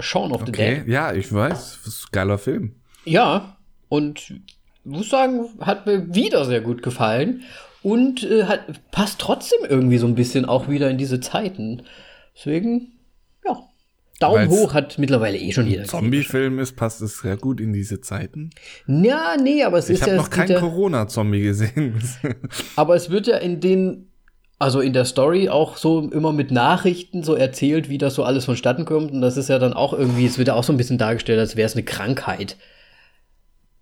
Speaker 1: Shaun of the
Speaker 2: Okay,
Speaker 1: Dead.
Speaker 2: ja, ich weiß. Das ist ein geiler Film.
Speaker 1: Ja, und muss sagen, hat mir wieder sehr gut gefallen und äh, hat, passt trotzdem irgendwie so ein bisschen auch wieder in diese Zeiten. Deswegen, ja. Daumen
Speaker 2: Weil's
Speaker 1: hoch hat mittlerweile eh schon jeder.
Speaker 2: Zombie-Film ist, passt es sehr gut in diese Zeiten.
Speaker 1: Ja, nee, aber es
Speaker 2: Ich
Speaker 1: ist
Speaker 2: habe
Speaker 1: ja,
Speaker 2: noch
Speaker 1: es geht
Speaker 2: keinen Corona-Zombie gesehen. [laughs]
Speaker 1: aber es wird ja in den, also in der Story auch so immer mit Nachrichten so erzählt, wie das so alles vonstatten kommt. Und das ist ja dann auch irgendwie, es wird ja auch so ein bisschen dargestellt, als wäre es eine Krankheit,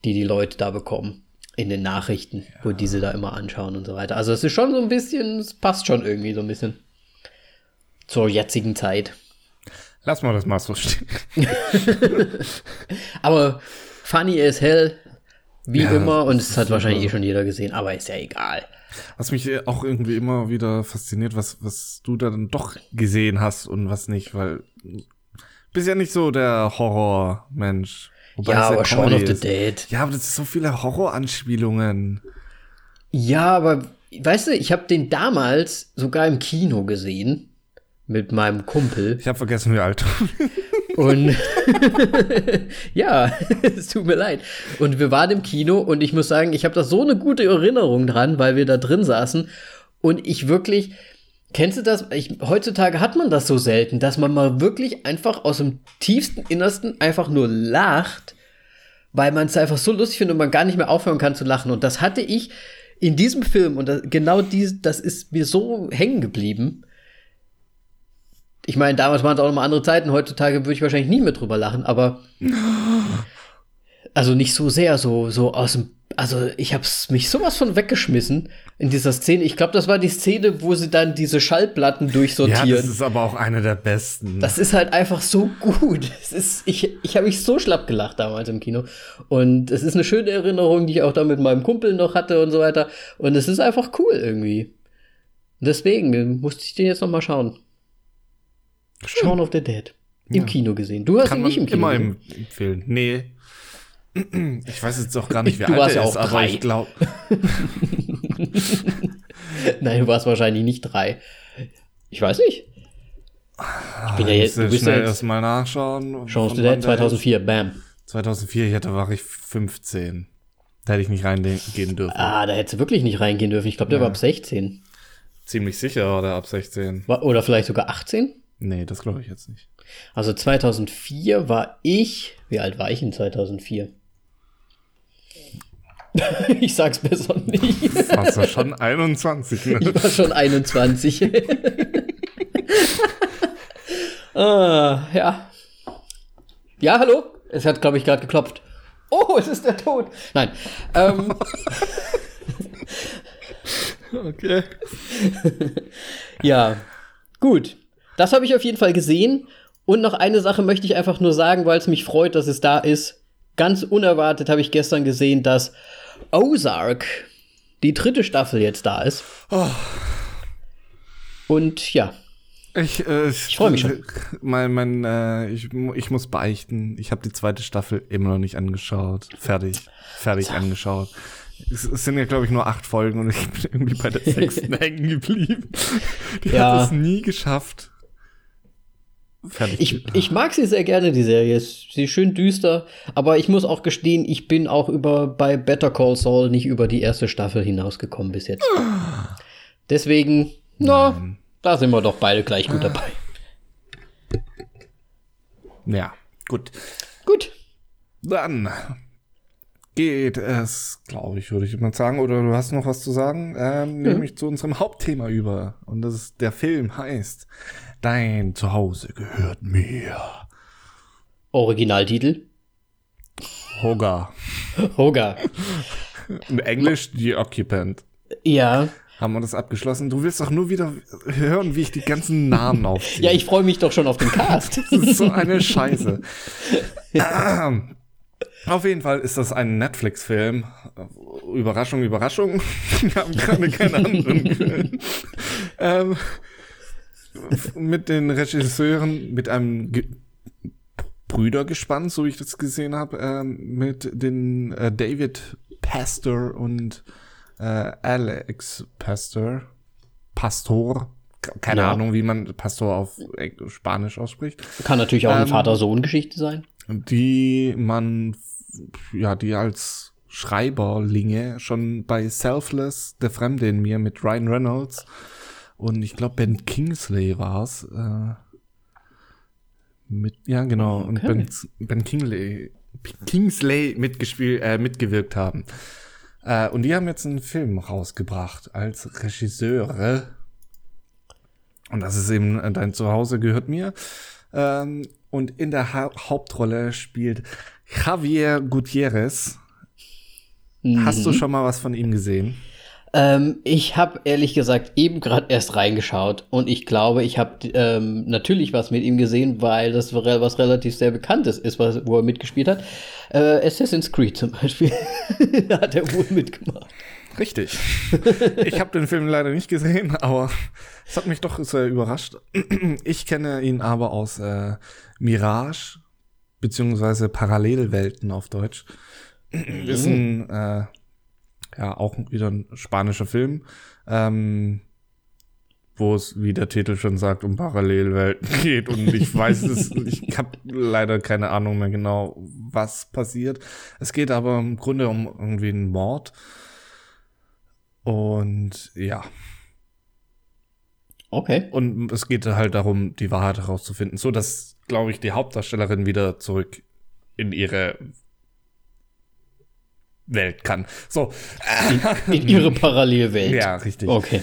Speaker 1: die die Leute da bekommen. In den Nachrichten, wo diese da immer anschauen und so weiter. Also es ist schon so ein bisschen, es passt schon irgendwie so ein bisschen zur jetzigen Zeit.
Speaker 2: Lass mal das mal so stehen. [laughs]
Speaker 1: Aber funny as hell, wie
Speaker 2: Ja,
Speaker 1: immer, und es hat wahrscheinlich eh schon jeder gesehen, aber ist ja egal.
Speaker 2: Was mich äh, auch irgendwie immer wieder fasziniert, was, was du da dann doch gesehen hast und was nicht, weil du bist ja nicht so der Horror-Mensch. Wobei
Speaker 1: ja, aber Shaun of the. Dead.
Speaker 2: Ja, aber das ist so viele Horroranspielungen.
Speaker 1: Ja, aber weißt du, ich habe den damals sogar im Kino gesehen mit meinem Kumpel
Speaker 2: Ich habe vergessen, wie alt du
Speaker 1: und [laughs] ja, [laughs] es tut mir leid. Und wir waren im Kino und ich muss sagen, ich habe da so eine gute Erinnerung dran, weil wir da drin saßen und ich wirklich Kennst du das? Ich, heutzutage hat man das so selten, dass man mal wirklich einfach aus dem tiefsten Innersten einfach nur lacht, weil man es einfach so lustig findet und man gar nicht mehr aufhören kann zu lachen. Und das hatte ich in diesem Film und das, genau dies, das ist mir so hängen geblieben. Ich meine, damals waren es auch noch mal andere Zeiten. Heutzutage würde ich wahrscheinlich nie mehr drüber lachen, aber [laughs] also nicht so sehr, so so aus dem. Also ich habe mich sowas von weggeschmissen in dieser Szene. Ich glaube, das war die Szene, wo sie dann diese Schallplatten
Speaker 2: Ja,
Speaker 1: durchsortieren.
Speaker 2: das ist aber auch eine der besten.
Speaker 1: Das ist halt einfach so gut. Es ist, ich ich habe mich so schlapp gelacht damals im Kino. Und es ist eine schöne Erinnerung, die ich auch da mit meinem Kumpel noch hatte und so weiter. Und es ist einfach cool irgendwie. Und deswegen musste ich den jetzt noch mal schauen. Shaun of the Dead. Im
Speaker 2: Ja.
Speaker 1: Kino gesehen. Du hast
Speaker 2: Kann
Speaker 1: ihn nicht im Kino
Speaker 2: immer
Speaker 1: gesehen.
Speaker 2: em- empfehlen. Nee. Ich weiß jetzt auch gar nicht, wie
Speaker 1: Du
Speaker 2: alt
Speaker 1: warst ja
Speaker 2: ist,
Speaker 1: auch
Speaker 2: aber
Speaker 1: drei.
Speaker 2: ich glaube, [laughs]
Speaker 1: Nein, du warst wahrscheinlich nicht drei. Ich weiß nicht. Ich bin ja jetzt, du bist ja
Speaker 2: schnell
Speaker 1: jetzt
Speaker 2: erstmal nachschauen. Wann
Speaker 1: Dead
Speaker 2: der
Speaker 1: 2004, bam.
Speaker 2: ist. 2004, ja, da war ich 15. Da hätte ich nicht reingehen dürfen.
Speaker 1: Ah, da hättest du wirklich nicht reingehen dürfen. Ich glaube, der
Speaker 2: Ja.
Speaker 1: war ab 16.
Speaker 2: Ziemlich sicher war der ab 16.
Speaker 1: War- Oder vielleicht sogar 18?
Speaker 2: Nee, das glaube ich jetzt nicht.
Speaker 1: Also 2004 war ich. Wie alt war ich in 2004? [laughs] ich sag's besser nicht.
Speaker 2: Warst du schon 21, ne?
Speaker 1: Ich war schon 21. [laughs] ah, ja. Ja, hallo? Es hat, glaube ich, gerade geklopft. Oh, es ist der Tod. Nein. Ähm, [laughs]
Speaker 2: Okay.
Speaker 1: ja, gut. Das habe ich auf jeden Fall gesehen. Und noch eine Sache möchte ich einfach nur sagen, weil es mich freut, dass es da ist. Ganz unerwartet habe ich gestern gesehen, dass Ozark, die dritte Staffel, jetzt da ist.
Speaker 2: Oh.
Speaker 1: Und ja,
Speaker 2: Ich, äh, ich
Speaker 1: freu mich schon. [laughs]
Speaker 2: Mein, mein, äh, ich, ich muss beichten. Ich habe die zweite Staffel immer noch nicht angeschaut. Fertig. Fertig angeschaut. Es, es sind ja, glaube ich, nur acht Folgen und ich [laughs] bin irgendwie bei der [laughs] sechsten hängen geblieben. Die
Speaker 1: Ja.
Speaker 2: hat es nie geschafft.
Speaker 1: Ich, ich mag sie sehr gerne, die Serie. Sie ist schön düster, aber ich muss auch gestehen, ich bin auch über bei Better Call Saul nicht über die erste Staffel hinausgekommen bis jetzt. Deswegen, na, da sind wir doch beide gleich gut dabei.
Speaker 2: ja, gut.
Speaker 1: Gut.
Speaker 2: Dann geht es, glaube ich, würde ich mal sagen. Oder du hast noch was zu sagen? Ähm, Nämlich zu unserem Hauptthema über. Und das ist, der Film heißt Dein Zuhause gehört mir.
Speaker 1: Originaltitel.
Speaker 2: Hoga.
Speaker 1: Hoga.
Speaker 2: In Englisch The Occupant.
Speaker 1: Ja.
Speaker 2: Haben wir das abgeschlossen? Du willst doch nur wieder hören, wie ich die ganzen Namen aufziehe.
Speaker 1: Ja, ich freue mich doch schon auf den Cast. [laughs]
Speaker 2: Das ist so eine Scheiße. Ähm, Auf jeden Fall ist das ein Netflix-Film. Überraschung, Überraschung. [laughs] Wir haben gerade keine anderen ähm, mit den Regisseuren, mit einem ge Brüder gespannt, so wie ich das gesehen habe, ähm, mit den äh, David Pastor und äh, Alex Pastor. Pastor. Keine
Speaker 1: Ja.
Speaker 2: Ahnung, wie man Pastor auf Spanisch ausspricht.
Speaker 1: Kann natürlich auch eine
Speaker 2: Ähm,
Speaker 1: Vater-Sohn-Geschichte sein.
Speaker 2: Die man, ja, die als Schreiberlinge schon bei Selfless, der Fremde in mir mit Ryan Reynolds und ich glaube Ben Kingsley war's. Äh, mit, ja, genau. Und
Speaker 1: Okay.
Speaker 2: Ben, ben Kingsley, Kingsley mitgespielt, äh, mitgewirkt haben. Äh, und die haben jetzt einen Film rausgebracht als Regisseure. Und das ist eben äh, Dein Zuhause gehört mir. Ähm, und in der ha Hauptrolle spielt Javier Gutierrez. Hast
Speaker 1: Mhm.
Speaker 2: du schon mal was von ihm gesehen?
Speaker 1: Ähm, ich habe ehrlich gesagt eben gerade erst reingeschaut und ich glaube, ich habe ähm, natürlich was mit ihm gesehen, weil das was relativ sehr bekanntes ist, was, wo er mitgespielt hat. Äh, Assassin's Creed zum Beispiel. da [laughs] hat er wohl mitgemacht.
Speaker 2: Richtig. [laughs] ich habe den Film leider nicht gesehen, aber es hat mich doch sehr überrascht. [clears throat] Ich kenne ihn aber aus äh, Mirage, beziehungsweise Parallelwelten auf Deutsch. ist ein, äh, ja, auch wieder ein spanischer Film, ähm, wo es, wie der Titel schon sagt, um Parallelwelten [laughs] geht. Und ich weiß es, ich habe leider keine Ahnung mehr genau, was passiert. Es geht aber im Grunde um irgendwie einen Mord. Und ja,
Speaker 1: Okay.
Speaker 2: und es geht halt darum, die Wahrheit herauszufinden, so dass, glaube ich, die Hauptdarstellerin wieder zurück in ihre Welt kann. So,
Speaker 1: In ihre Parallelwelt.
Speaker 2: ja, richtig.
Speaker 1: Okay.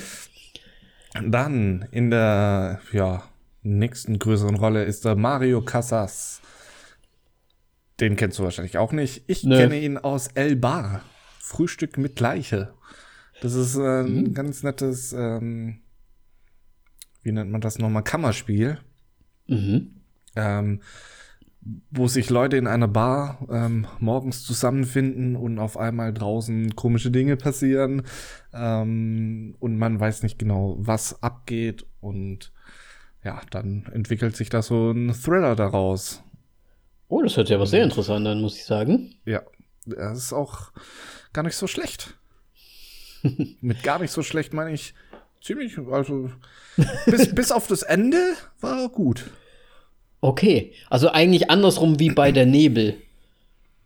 Speaker 2: Dann in der ja, nächsten größeren Rolle ist der Mario Casas. Den kennst du wahrscheinlich auch nicht. Ich
Speaker 1: Nö.
Speaker 2: kenne ihn aus El Bar. Frühstück mit Leiche. Das ist äh, ein
Speaker 1: Hm.
Speaker 2: ganz nettes, ähm, wie nennt man das nochmal, Kammerspiel.
Speaker 1: Mhm.
Speaker 2: ähm, wo sich Leute in einer Bar ähm, morgens zusammenfinden und auf einmal draußen komische Dinge passieren ähm, und man weiß nicht genau, was abgeht und ja, dann entwickelt sich da so ein Thriller daraus.
Speaker 1: Oh, das hört sich aber sehr interessant an, muss ich sagen.
Speaker 2: Ja, das ist auch gar nicht so schlecht. [laughs] Mit gar nicht so schlecht meine ich ziemlich, also bis, bis auf das Ende war gut.
Speaker 1: Okay, also eigentlich andersrum wie bei der Nebel.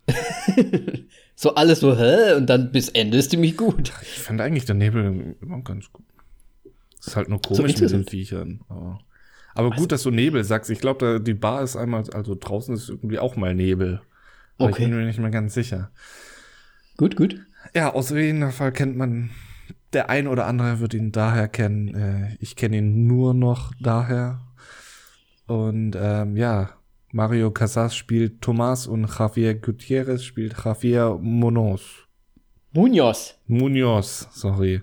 Speaker 1: [laughs] so alles so, hä? Und dann bis Ende ist ziemlich gut.
Speaker 2: Ich fand eigentlich der Nebel immer ganz gut. Es ist halt nur komisch
Speaker 1: ist
Speaker 2: mit den. Viechern. Aber, aber gut, dass du Nebel sagst. Ich glaube, die Bar ist einmal, also draußen ist irgendwie auch mal Nebel. Aber
Speaker 1: Okay.
Speaker 2: ich bin mir nicht mehr ganz sicher.
Speaker 1: Gut, gut.
Speaker 2: Ja, aus jeden Fall kennt man, der ein oder andere wird ihn daher kennen. Äh, ich kenne ihn nur noch daher. Und ähm, ja, Mario Casas spielt Thomas und Javier Gutierrez spielt Javier Munoz.
Speaker 1: Munoz.
Speaker 2: Munoz, sorry.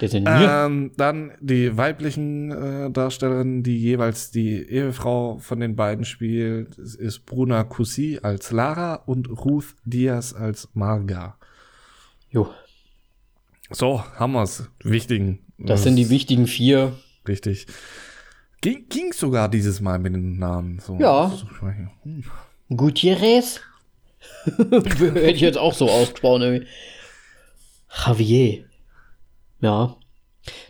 Speaker 2: Ähm, dann die weiblichen äh, Darstellerinnen, die jeweils die Ehefrau von den beiden spielt, es ist Bruna Cousy als Lara und Ruth Diaz als Marga.
Speaker 1: Jo,
Speaker 2: So, haben wir's. Wichtigen.
Speaker 1: das sind die wichtigen vier.
Speaker 2: Richtig. Ging, ging sogar dieses Mal mit den Namen. So,
Speaker 1: Ja.
Speaker 2: Hm.
Speaker 1: Gutierrez? [laughs] [laughs] Hätte ich jetzt auch so ausgesprochen. irgendwie. Javier. Ja.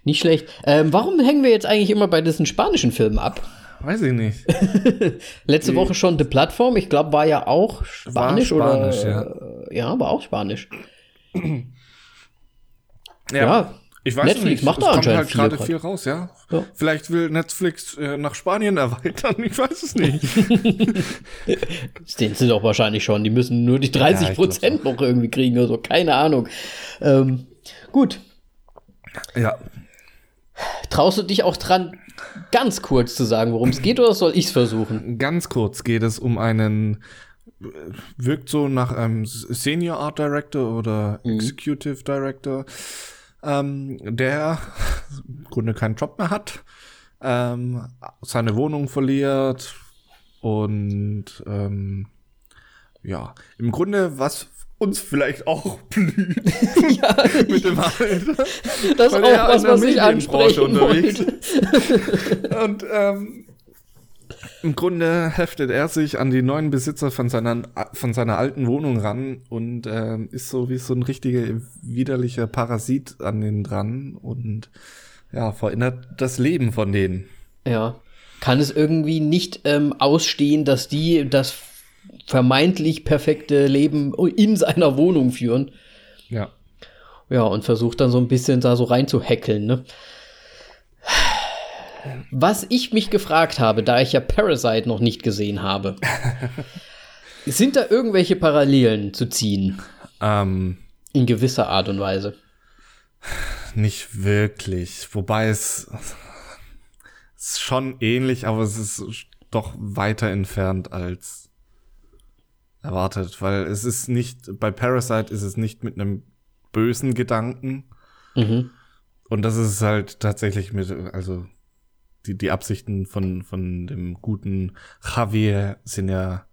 Speaker 1: Nicht schlecht. Ähm, warum hängen wir jetzt eigentlich immer bei diesen spanischen Filmen ab?
Speaker 2: Weiß ich nicht. [laughs]
Speaker 1: Letzte Woche schon The Plattform, ich glaube, war ja auch Spanisch,
Speaker 2: War Spanisch,
Speaker 1: oder? Ja. ja, war auch Spanisch.
Speaker 2: Ja.
Speaker 1: Ja.
Speaker 2: Ich weiß
Speaker 1: Netflix
Speaker 2: nicht.
Speaker 1: macht
Speaker 2: es
Speaker 1: da
Speaker 2: kommt
Speaker 1: anscheinend
Speaker 2: halt gerade viel raus, ja.
Speaker 1: Ja.
Speaker 2: Vielleicht will Netflix äh, nach Spanien erweitern. [laughs] Ich weiß es nicht. [laughs]
Speaker 1: Das sind sie doch wahrscheinlich schon. Die müssen nur die 30
Speaker 2: ich glaub
Speaker 1: Prozent noch irgendwie kriegen oder so. Keine Ahnung. Ähm, gut.
Speaker 2: ja.
Speaker 1: Traust du dich auch dran, ganz kurz zu sagen, worum es geht, oder soll ich es versuchen?
Speaker 2: Ganz kurz geht es um einen, äh, wirkt so nach einem Senior Art Director oder Executive Director, ähm, der [laughs] im Grunde keinen Job mehr hat, ähm, seine Wohnung verliert und ähm, ja, im Grunde was uns vielleicht auch [laughs] blüht [laughs]
Speaker 1: ja,
Speaker 2: mit dem Alter.
Speaker 1: das ist auch was, was ich ansprechen
Speaker 2: unterwegs. Und ähm, im Grunde heftet er sich an die neuen Besitzer von seiner, von seiner alten Wohnung ran und äh, ist so wie so ein richtiger widerlicher Parasit an denen dran und ja, verändert das Leben von denen.
Speaker 1: Ja. Kann es irgendwie nicht ähm, ausstehen, dass die das vermeintlich perfekte Leben in seiner Wohnung führen.
Speaker 2: Ja.
Speaker 1: Ja, und versucht dann so ein bisschen da so reinzuhäckeln, ne? Was ich mich gefragt habe, da ich ja Parasite noch nicht gesehen habe, [laughs] sind da irgendwelche Parallelen zu ziehen?
Speaker 2: Ähm,
Speaker 1: In gewisser Art und Weise.
Speaker 2: nicht wirklich. Wobei es ist schon ähnlich, aber es ist doch weiter entfernt als erwartet, weil es ist nicht, bei Parasite ist es nicht mit einem bösen Gedanken.
Speaker 1: Mhm.
Speaker 2: Und das ist halt tatsächlich mit, also die, die Absichten von, von dem guten Javier sind ja,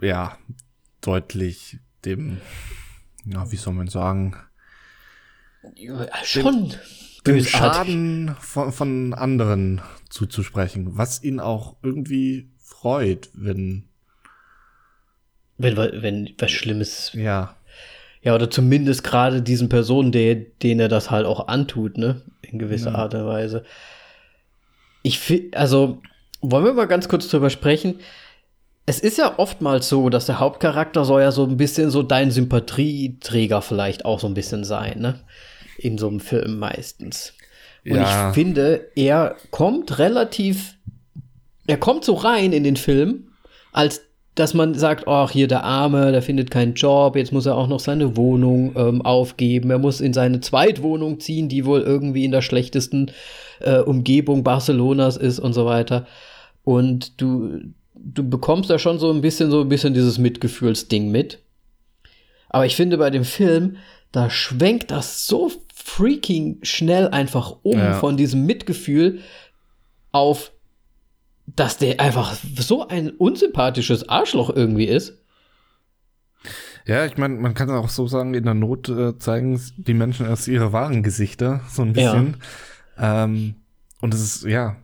Speaker 2: ja, deutlich dem, ja, wie soll man sagen,
Speaker 1: Ja, schon
Speaker 2: dem
Speaker 1: bösartig.
Speaker 2: Schaden von, von anderen zuzusprechen, was ihn auch irgendwie freut, wenn,
Speaker 1: Wenn, wenn was Schlimmes.
Speaker 2: ja,
Speaker 1: Ja, oder zumindest gerade diesen Personen, der, denen er das halt auch antut, ne? In gewisser
Speaker 2: Ja.
Speaker 1: Art und Weise. Ich finde, also, wollen wir mal ganz kurz drüber sprechen? Es ist ja oftmals so, dass der Hauptcharakter soll ja so ein bisschen so dein Sympathieträger vielleicht auch so ein bisschen sein, ne? In so einem Film meistens. Und
Speaker 2: Ja.
Speaker 1: ich finde, er kommt relativ, er kommt so rein in den Film, als dass man sagt, ach, hier der Arme, der findet keinen Job, jetzt muss er auch noch seine Wohnung ähm, aufgeben, er muss in seine Zweitwohnung ziehen, die wohl irgendwie in der schlechtesten äh, Umgebung Barcelonas ist und so weiter. Und du, du bekommst da schon so ein bisschen so ein bisschen dieses Mitgefühlsding mit. Aber ich finde bei dem Film, da schwenkt das so freaking schnell einfach um
Speaker 2: Ja.
Speaker 1: von diesem Mitgefühl auf, dass der einfach so ein unsympathisches Arschloch irgendwie ist.
Speaker 2: Ja, ich meine, man kann auch so sagen, in der Not äh, zeigen die Menschen erst ihre wahren Gesichter, so ein bisschen. Ähm, und es ist, ja,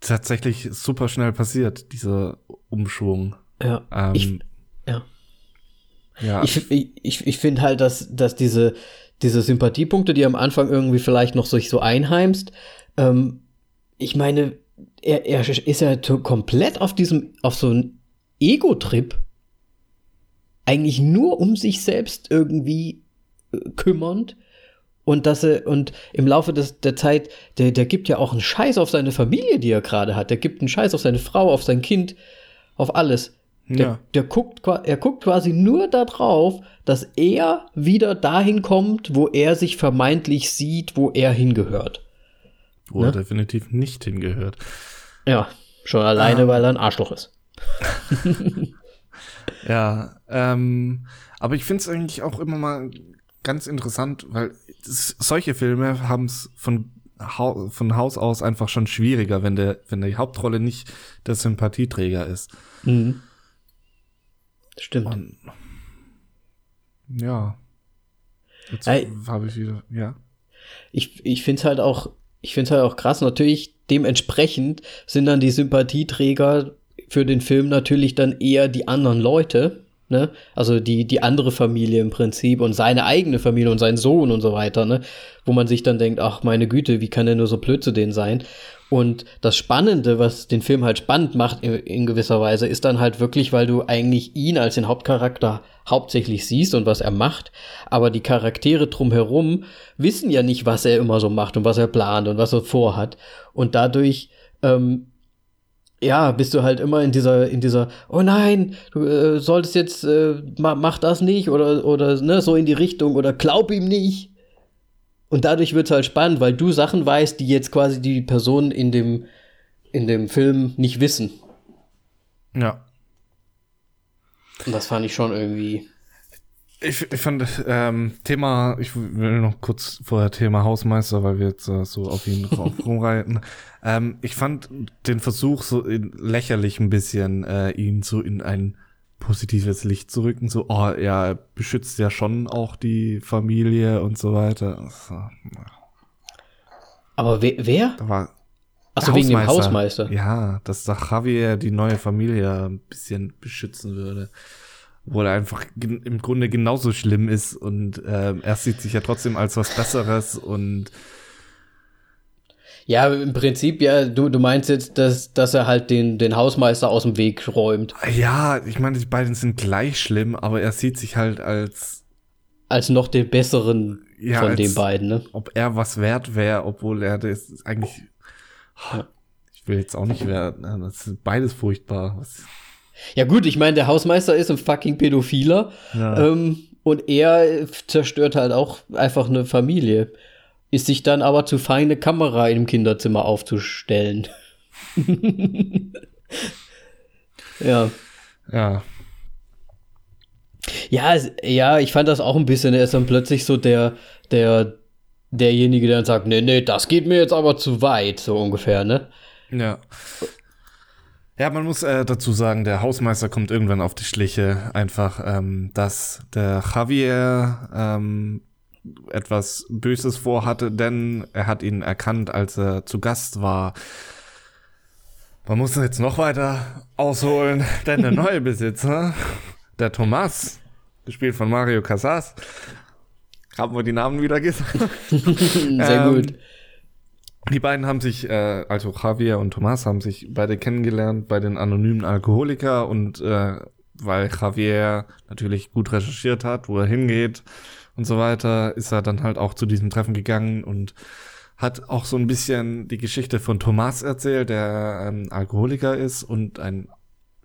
Speaker 2: tatsächlich super schnell passiert, dieser Umschwung.
Speaker 1: Ja.
Speaker 2: Ähm,
Speaker 1: ich, ja.
Speaker 2: ja,
Speaker 1: Ich, ich, ich finde halt, dass, dass diese, diese Sympathiepunkte, die am Anfang irgendwie vielleicht noch sich so einheimst, ähm, ich meine, er, er ist ja komplett auf diesem, auf so einem Ego-Trip, eigentlich nur um sich selbst irgendwie äh, kümmernd. Und dass er, und im Laufe des, der Zeit, der, der gibt ja auch einen Scheiß auf seine Familie, die er gerade hat. Der gibt einen Scheiß auf seine Frau, auf sein Kind, auf alles. Der,
Speaker 2: ja.
Speaker 1: der guckt, qua- er guckt quasi nur darauf, dass er wieder dahin kommt, wo er sich vermeintlich sieht, wo er hingehört.
Speaker 2: wo er
Speaker 1: ne?
Speaker 2: definitiv nicht hingehört.
Speaker 1: Ja, schon alleine,
Speaker 2: Ah.
Speaker 1: weil er ein Arschloch ist. [laughs]
Speaker 2: Ja, ähm, aber ich finde es eigentlich auch immer mal ganz interessant, weil das, solche Filme haben es von, Hau- von Haus aus einfach schon schwieriger, wenn der, wenn die Hauptrolle nicht der Sympathieträger ist.
Speaker 1: Mhm. Stimmt.
Speaker 2: Und ja. Jetzt habe ich wieder, ja.
Speaker 1: ich, ich finde es halt auch, ich finde halt auch krass. Natürlich, dementsprechend sind dann die Sympathieträger für den Film natürlich dann eher die anderen Leute, ne? Also die, die andere Familie im Prinzip und seine eigene Familie und sein Sohn und so weiter, ne? Wo man sich dann denkt, ach meine Güte, wie kann er nur so blöd zu denen sein? Und das Spannende, was den Film halt spannend macht in, in gewisser Weise, ist dann halt wirklich, weil du eigentlich ihn als den Hauptcharakter hauptsächlich siehst und was er macht, aber die Charaktere drumherum wissen ja nicht, was er immer so macht und was er plant und was er vorhat. Und dadurch, ähm, ja, bist du halt immer in dieser, in dieser, oh nein, du äh, solltest jetzt, äh, ma, mach das nicht oder, oder ne, so in die Richtung oder glaub ihm nicht. Und dadurch wird's halt spannend, weil du Sachen weißt, die jetzt quasi die Personen in dem, in dem Film nicht wissen.
Speaker 2: Ja.
Speaker 1: Und das fand ich schon irgendwie.
Speaker 2: Ich, ich fand ähm, Thema, ich will noch kurz vorher Thema Hausmeister, weil wir jetzt äh, so auf ihn [laughs] drauf rumreiten. Ähm, ich fand den Versuch so in, lächerlich ein bisschen, äh, ihn so in ein positives Licht zu rücken. So, oh, er beschützt ja schon auch die Familie und so weiter. So,
Speaker 1: Aber wer? wer?
Speaker 2: da war
Speaker 1: Achso, wegen dem Hausmeister.
Speaker 2: Ja, dass da Javier die neue Familie ein bisschen beschützen würde. Obwohl er einfach im Grunde genauso schlimm ist und äh, er sieht sich ja trotzdem als was Besseres und
Speaker 1: ja, im Prinzip, ja, du, du meinst jetzt, dass, dass er halt den, den Hausmeister aus dem Weg räumt.
Speaker 2: Ja, ich meine, die beiden sind gleich schlimm, aber er sieht sich halt als.
Speaker 1: Als noch den besseren ja, von den beiden, ne?
Speaker 2: Ob er was wert wäre, obwohl er das eigentlich. Ja. Ich will jetzt auch nicht werden. Ne? Das ist beides furchtbar. Was,
Speaker 1: ja, gut, ich meine, der Hausmeister ist ein fucking Pädophiler. Ja. Ähm, und er zerstört halt auch einfach eine Familie ist sich dann aber zu fein, eine Kamera im Kinderzimmer aufzustellen. [laughs] ja.
Speaker 2: Ja.
Speaker 1: Ja, ja, ich fand das auch ein bisschen. Er ist dann plötzlich so der, der, derjenige, der dann sagt, nee, nee, das geht mir jetzt aber zu weit, so ungefähr, ne?
Speaker 2: Ja. Ja, man muss äh, dazu sagen, der Hausmeister kommt irgendwann auf die Schliche, einfach, ähm, dass der Javier ähm, etwas Böses vorhatte, denn er hat ihn erkannt, als er zu Gast war. Man muss jetzt noch weiter ausholen, [laughs] denn der neue Besitzer, der Thomas, gespielt von Mario Casas, haben wir die Namen wieder gesagt. [laughs]
Speaker 1: Sehr ähm, gut.
Speaker 2: Die beiden haben sich, äh, also Javier und Thomas haben sich beide kennengelernt bei den anonymen Alkoholiker und äh, weil Javier natürlich gut recherchiert hat, wo er hingeht, und so weiter, ist er dann halt auch zu diesem Treffen gegangen und hat auch so ein bisschen die Geschichte von Thomas erzählt, der ähm, Alkoholiker ist und einen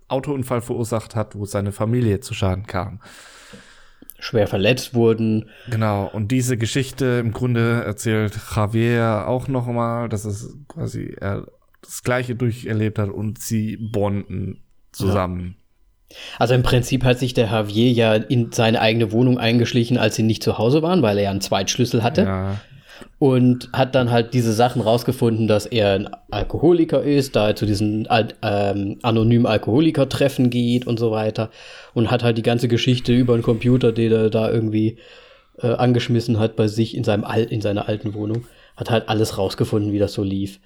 Speaker 2: Autounfall verursacht hat, wo seine Familie zu Schaden kam.
Speaker 1: Schwer verletzt wurden.
Speaker 2: Genau, und diese Geschichte im Grunde erzählt Javier auch nochmal, dass es quasi er das Gleiche durcherlebt hat und sie bonden zusammen. Ja.
Speaker 1: Also im Prinzip hat sich der Javier ja in seine eigene Wohnung eingeschlichen, als sie nicht zu Hause waren, weil er ja einen Zweitschlüssel hatte. Ja. Und hat dann halt diese Sachen rausgefunden, dass er ein Alkoholiker ist, da er zu diesen ähm, anonymen Alkoholiker-Treffen geht und so weiter. Und hat halt die ganze Geschichte über einen Computer, den er da irgendwie äh, angeschmissen hat bei sich in, seinem Al in seiner alten Wohnung, hat halt alles rausgefunden, wie das so lief.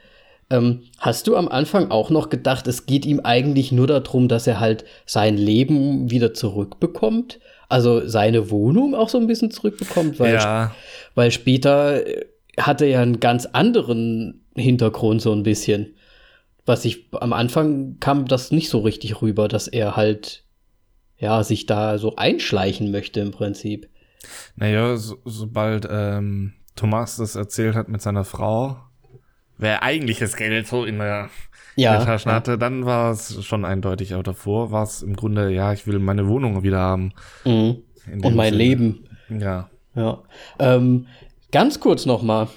Speaker 1: Ähm, hast du am Anfang auch noch gedacht, es geht ihm eigentlich nur darum, dass er halt sein Leben wieder zurückbekommt? Also seine Wohnung auch so ein bisschen zurückbekommt? Weil, ja. weil später äh, hatte er einen ganz anderen Hintergrund so ein bisschen. Was ich am Anfang kam das nicht so richtig rüber, dass er halt ja sich da so einschleichen möchte im Prinzip.
Speaker 2: Naja, so, sobald ähm, Thomas das erzählt hat mit seiner Frau, wer eigentlich das Geld so in der, ja, Tasche hatte, dann war es schon eindeutig. Aber davor war es im Grunde, ja, ich will meine Wohnung wieder haben.
Speaker 1: Mhm. Und mein Sinne. Leben.
Speaker 2: Ja.
Speaker 1: Ja. Ähm, ganz kurz noch mal.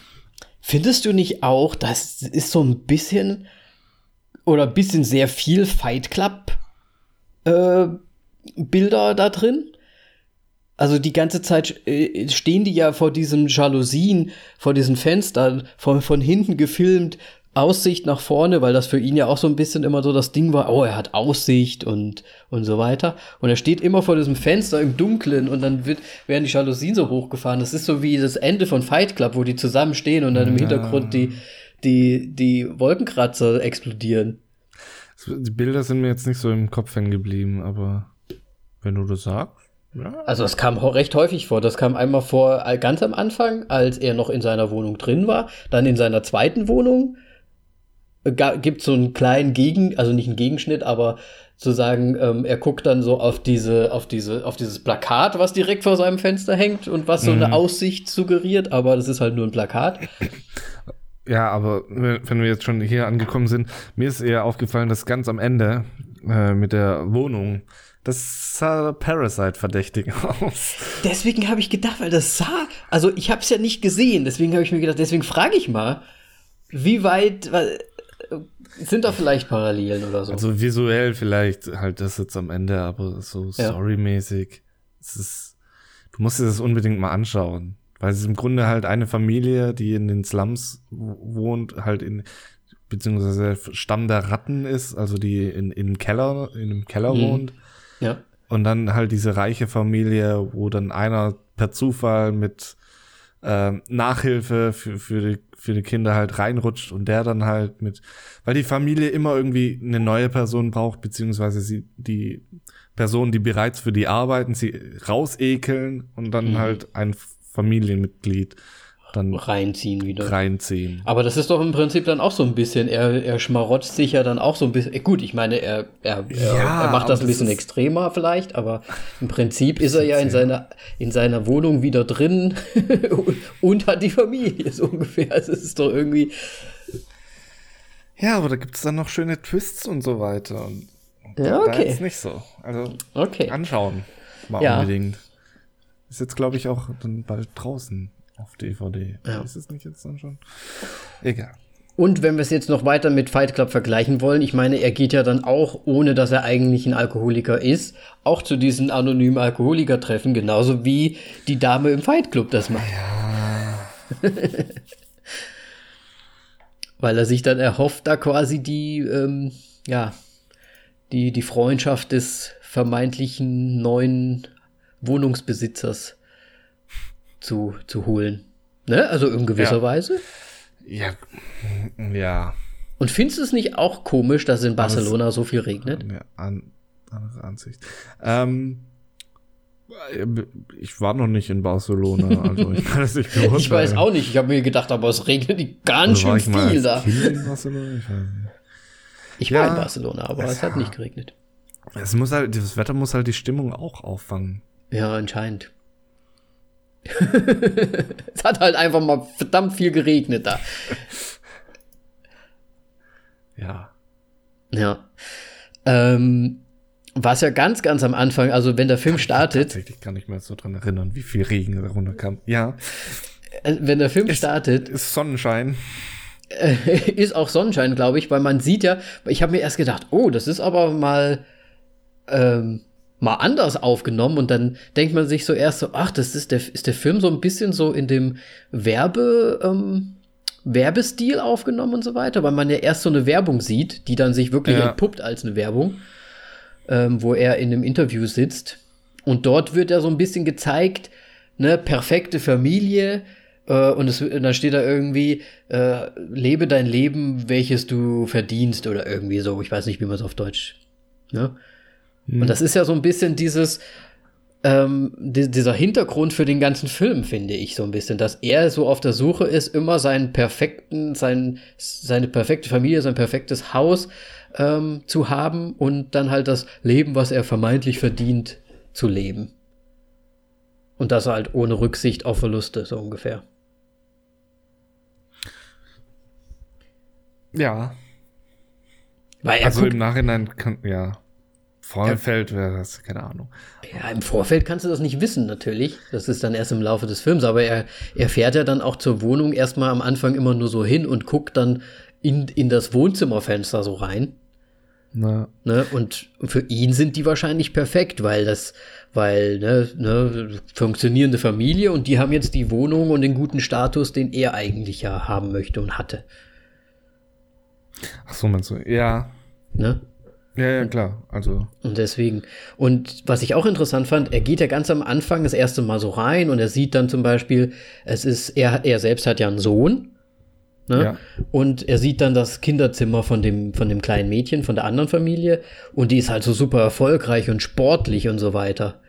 Speaker 1: Findest du nicht auch, das ist so ein bisschen oder ein bisschen sehr viel Fight Club äh, Bilder da drin? Also die ganze Zeit äh, stehen die ja vor diesen Jalousien, vor diesen Fenstern, von, von hinten gefilmt, Aussicht nach vorne, weil das für ihn ja auch so ein bisschen immer so das Ding war, oh, er hat Aussicht und, und so weiter. Und er steht immer vor diesem Fenster im Dunkeln und dann wird, werden die Jalousien so hochgefahren. Das ist so wie das Ende von Fight Club, wo die zusammen stehen und dann im ja. Hintergrund die, die, die Wolkenkratzer explodieren.
Speaker 2: Die Bilder sind mir jetzt nicht so im Kopf hängen geblieben, aber wenn du das sagst.
Speaker 1: Also es kam recht häufig vor. Das kam einmal vor ganz am Anfang, als er noch in seiner Wohnung drin war. Dann in seiner zweiten Wohnung äh, gibt so einen kleinen Gegen, also nicht einen Gegenschnitt, aber zu sagen, ähm, er guckt dann so auf diese, auf diese, auf dieses Plakat, was direkt vor seinem Fenster hängt und was so mhm. eine Aussicht suggeriert, aber das ist halt nur ein Plakat. [laughs]
Speaker 2: Ja, aber wenn wir jetzt schon hier angekommen sind, mir ist eher aufgefallen, dass ganz am Ende äh, mit der Wohnung das sah Parasite verdächtig aus.
Speaker 1: Deswegen habe ich gedacht, weil das sah, also ich habe es ja nicht gesehen, deswegen habe ich mir gedacht, deswegen frage ich mal, wie weit sind da vielleicht Parallelen oder so?
Speaker 2: Also visuell vielleicht halt das jetzt am Ende, aber so ja. storymäßig, es ist, du musst dir das unbedingt mal anschauen, weil es im Grunde halt eine Familie, die in den Slums wohnt, halt in beziehungsweise Stamm der Ratten ist, also die in, in Keller, in einem Keller mhm. wohnt
Speaker 1: ja.
Speaker 2: Und dann halt diese reiche Familie, wo dann einer per Zufall mit ähm, Nachhilfe für, für, die, für die Kinder halt reinrutscht und der dann halt mit, weil die Familie immer irgendwie eine neue Person braucht, beziehungsweise sie die Personen, die bereits für die arbeiten, sie rausekeln und dann mhm. halt ein Familienmitglied dann
Speaker 1: reinziehen wieder.
Speaker 2: Reinziehen.
Speaker 1: Aber das ist doch im Prinzip dann auch so ein bisschen, er, er schmarotzt sich ja dann auch so ein bisschen. Gut, ich meine, er, er, ja, er macht das ein bisschen das extremer vielleicht, aber im Prinzip ist er ja in seiner, in seiner Wohnung wieder drin [laughs] und hat die Familie so ungefähr. Also es ist doch irgendwie.
Speaker 2: Ja, aber da gibt es dann noch schöne Twists und so weiter. Und
Speaker 1: ja, okay.
Speaker 2: Da ist nicht so. Also
Speaker 1: okay.
Speaker 2: anschauen. Mal ja. unbedingt. Ist jetzt, glaube ich, auch dann bald draußen auf DVD. Ja. Ist es nicht jetzt dann schon? Egal.
Speaker 1: Und wenn wir es jetzt noch weiter mit Fight Club vergleichen wollen, ich meine, er geht ja dann auch, ohne dass er eigentlich ein Alkoholiker ist, auch zu diesen anonymen Alkoholiker-Treffen, genauso wie die Dame im Fight Club das macht.
Speaker 2: Ja. [laughs]
Speaker 1: Weil er sich dann erhofft, da quasi die, ähm, ja, die, die Freundschaft des vermeintlichen neuen Wohnungsbesitzers zu, zu holen. Ne? Also in gewisser
Speaker 2: ja.
Speaker 1: Weise.
Speaker 2: Ja. Ja.
Speaker 1: Und findest du es nicht auch komisch, dass in Barcelona so viel regnet?
Speaker 2: Ja, an, andere Ansicht. Ähm, ich war noch nicht in Barcelona, also ich kann es nicht
Speaker 1: beurteilen. [laughs] ich weiß auch nicht. Ich habe mir gedacht, aber es regnet ganz also schön viel da. Ich, ich war in Barcelona, aber es, es hat nicht geregnet.
Speaker 2: Es muss halt, das Wetter muss halt die Stimmung auch auffangen.
Speaker 1: Ja, anscheinend. [laughs] es hat halt einfach mal verdammt viel geregnet da.
Speaker 2: Ja.
Speaker 1: Ja. Ähm, was ja ganz, ganz am Anfang, also wenn der Film startet.
Speaker 2: Tatsächlich kann ich mir jetzt so dran erinnern, wie viel Regen da runterkam. Ja.
Speaker 1: Äh, wenn der Film
Speaker 2: ist,
Speaker 1: startet.
Speaker 2: Ist Sonnenschein. [laughs]
Speaker 1: ist auch Sonnenschein, glaube ich, weil man sieht ja, ich habe mir erst gedacht, oh, das ist aber mal ähm, mal anders aufgenommen und dann denkt man sich so erst so, ach, das ist der, ist der Film so ein bisschen so in dem Werbe, ähm, Werbestil aufgenommen und so weiter, weil man ja erst so eine Werbung sieht, die dann sich wirklich ja. entpuppt als eine Werbung, ähm, wo er in einem Interview sitzt. Und dort wird ja so ein bisschen gezeigt, ne, perfekte Familie, äh, und, es, und dann steht da irgendwie, äh, lebe dein Leben, welches du verdienst oder irgendwie so. Ich weiß nicht, wie man es auf Deutsch, ne? Mhm. Und das ist ja so ein bisschen dieses, ähm, die, dieser Hintergrund für den ganzen Film, finde ich so ein bisschen, dass er so auf der Suche ist, immer seinen perfekten, sein, seine perfekte Familie, sein perfektes Haus ähm, zu haben und dann halt das Leben, was er vermeintlich verdient, zu leben. Und das halt ohne Rücksicht auf Verluste, so ungefähr.
Speaker 2: Ja.
Speaker 1: Weil
Speaker 2: also im Nachhinein kann, ja. Vorfeld wäre das, keine Ahnung.
Speaker 1: Ja, im Vorfeld kannst du das nicht wissen, natürlich. Das ist dann erst im Laufe des Films. Aber er, er fährt ja dann auch zur Wohnung erstmal am Anfang immer nur so hin und guckt dann in, in das Wohnzimmerfenster so rein.
Speaker 2: Na.
Speaker 1: Ne? Und für ihn sind die wahrscheinlich perfekt, weil das, weil, ne, ne, funktionierende Familie und die haben jetzt die Wohnung und den guten Status, den er eigentlich ja haben möchte und hatte.
Speaker 2: Ach so, meinst du, ja.
Speaker 1: Ne?
Speaker 2: Ja, ja, klar. Also.
Speaker 1: Und deswegen. Und was ich auch interessant fand, er geht ja ganz am Anfang das erste Mal so rein und er sieht dann zum Beispiel, es ist, er, er selbst hat ja einen Sohn. Ne? Ja. Und er sieht dann das Kinderzimmer von dem, von dem kleinen Mädchen, von der anderen Familie. Und die ist halt so super erfolgreich und sportlich und so weiter.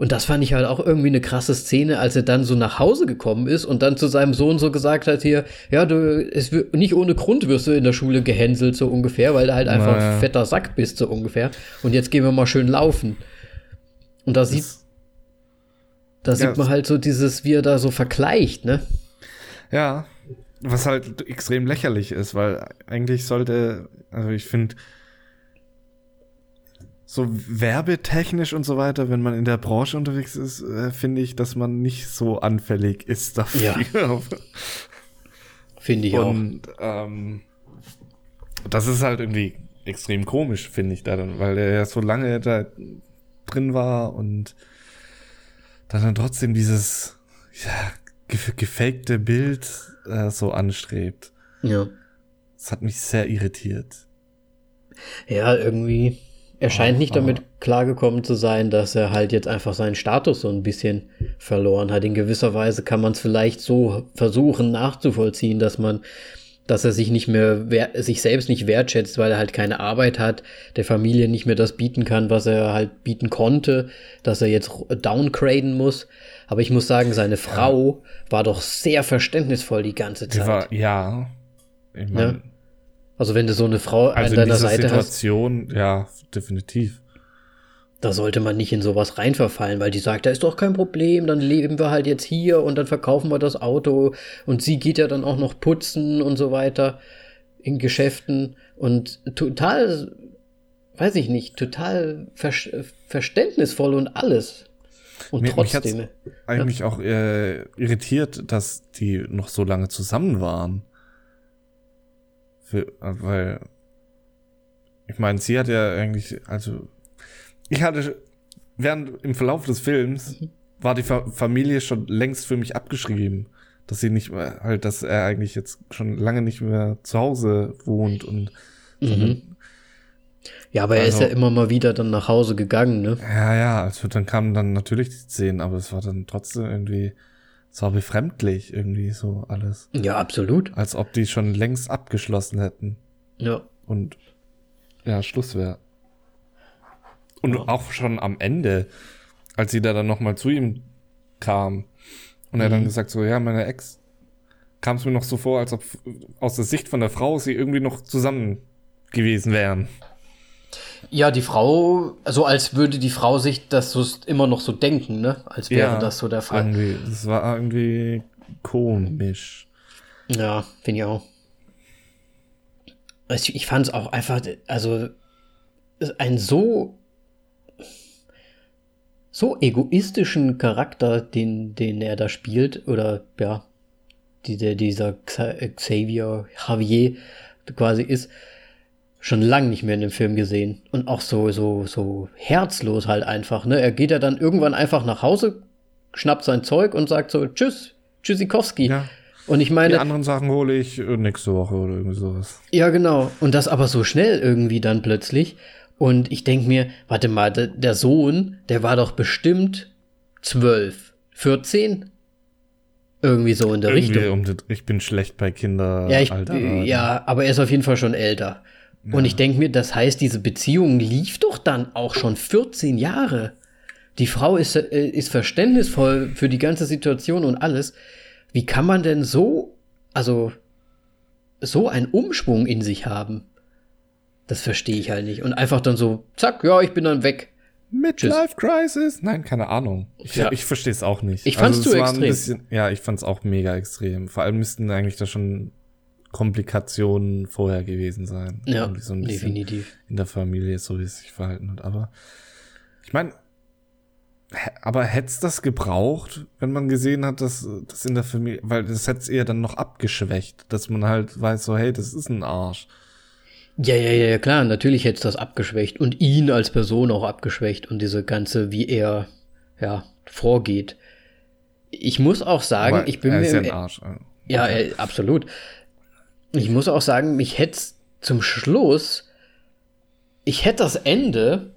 Speaker 1: Und das fand ich halt auch irgendwie eine krasse Szene, als er dann so nach Hause gekommen ist und dann zu seinem Sohn so gesagt hat hier, ja, du, es nicht ohne Grund wirst du in der Schule gehänselt, so ungefähr, weil du halt einfach naja. fetter Sack bist, so ungefähr. Und jetzt gehen wir mal schön laufen. Und da sieht, da sieht man halt so dieses, wie er da so vergleicht, ne?
Speaker 2: Ja, was halt extrem lächerlich ist, weil eigentlich sollte, also ich finde, so werbetechnisch und so weiter, wenn man in der Branche unterwegs ist, äh, finde ich, dass man nicht so anfällig ist dafür.
Speaker 1: Ja. [laughs] finde ich
Speaker 2: und, auch. Ähm, das ist halt irgendwie extrem komisch, finde ich da dann, weil der ja so lange da drin war und dann, dann trotzdem dieses ja, gefakte Bild äh, so anstrebt.
Speaker 1: Ja.
Speaker 2: Das hat mich sehr irritiert.
Speaker 1: Ja, irgendwie er scheint nicht damit klargekommen zu sein, dass er halt jetzt einfach seinen Status so ein bisschen verloren hat. In gewisser Weise kann man es vielleicht so versuchen nachzuvollziehen, dass man, dass er sich nicht mehr, sich selbst nicht wertschätzt, weil er halt keine Arbeit hat, der Familie nicht mehr das bieten kann, was er halt bieten konnte, dass er jetzt downgraden muss. Aber ich muss sagen, seine Frau war doch sehr verständnisvoll die ganze Zeit. Die war,
Speaker 2: ja.
Speaker 1: Ich mein, ja. Also wenn du so eine Frau also an deiner Seite
Speaker 2: Situation, hast. Ja, definitiv.
Speaker 1: Da sollte man nicht in sowas reinverfallen, weil die sagt, da ist doch kein Problem, dann leben wir halt jetzt hier und dann verkaufen wir das Auto und sie geht ja dann auch noch putzen und so weiter in Geschäften und total, weiß ich nicht, total ver verständnisvoll und alles. Und
Speaker 2: mir, trotzdem. Mich eigentlich ja. auch äh, irritiert, dass die noch so lange zusammen waren. Für, weil, ich meine, sie hat ja eigentlich, also, ich hatte, während im Verlauf des Films [laughs] war die Fa Familie schon längst für mich abgeschrieben, dass sie nicht mehr, halt, dass er eigentlich jetzt schon lange nicht mehr zu Hause wohnt und mhm.
Speaker 1: Ja, aber er ist ja also immer mal wieder dann nach Hause gegangen, ne?
Speaker 2: Ja, ja, also dann kamen dann natürlich die Szenen, aber es war dann trotzdem irgendwie, es war befremdlich irgendwie so alles.
Speaker 1: Ja, absolut.
Speaker 2: Als ob die schon längst abgeschlossen hätten.
Speaker 1: Ja.
Speaker 2: Und ja, Schluss wäre. Und ja. auch schon am Ende, als sie da dann nochmal zu ihm kam und mhm. er dann mhm. gesagt so, ja, meine Ex, kam es mir noch so vor, als ob aus der Sicht von der Frau sie irgendwie noch zusammen gewesen wären.
Speaker 1: Ja, die Frau, so als würde die Frau sich das so immer noch so denken, ne? Als wäre ja, das so der Fall.
Speaker 2: Irgendwie, das war irgendwie komisch.
Speaker 1: Ja, finde ich auch. Ich, ich fand es auch einfach, also ein so so egoistischen Charakter, den, den er da spielt, oder ja, die, der, dieser Xavier Javier quasi ist, schon lange nicht mehr in dem Film gesehen. Und auch so, so, so herzlos halt einfach, ne? Er geht ja dann irgendwann einfach nach Hause, schnappt sein Zeug und sagt so, tschüss, tschüssikowski. Ja. Und ich meine.
Speaker 2: Die anderen Sachen hole ich äh, nächste Woche oder irgendwie sowas.
Speaker 1: Ja, genau. Und das aber so schnell irgendwie dann plötzlich. Und ich denke mir, warte mal, der, Sohn, der war doch bestimmt zwölf, 14? Irgendwie so in der irgendwie Richtung.
Speaker 2: Um ich bin schlecht bei Kindern.
Speaker 1: Ja, ich, ja, aber er ist auf jeden Fall schon älter. Ja. Und ich denke mir, das heißt, diese Beziehung lief doch dann auch schon 14 Jahre. Die Frau ist, äh, ist verständnisvoll für die ganze Situation und alles. Wie kann man denn so, also, so einen Umschwung in sich haben? Das verstehe ich halt nicht. Und einfach dann so, zack, ja, ich bin dann weg.
Speaker 2: Midlife Crisis? Nein, keine Ahnung. Ich, ja. ich verstehe es auch nicht.
Speaker 1: Ich fand's also, zu extrem.
Speaker 2: Bisschen, ja, ich fand's auch mega extrem. Vor allem müssten eigentlich da schon Komplikationen vorher gewesen sein.
Speaker 1: Ja, so definitiv.
Speaker 2: In der Familie, so wie es sich verhalten hat. Aber ich meine, aber hätte es das gebraucht, wenn man gesehen hat, dass das in der Familie, weil das hätte es eher dann noch abgeschwächt, dass man halt weiß, so, hey, das ist ein Arsch.
Speaker 1: Ja, ja, ja, klar, natürlich hätte es das abgeschwächt und ihn als Person auch abgeschwächt und diese ganze, wie er, ja, vorgeht. Ich muss auch sagen, aber ich bin
Speaker 2: er
Speaker 1: ist
Speaker 2: mir. Ja, ein Arsch.
Speaker 1: Ja, okay. absolut ich muss auch sagen, mich hätte zum Schluss, ich hätte das Ende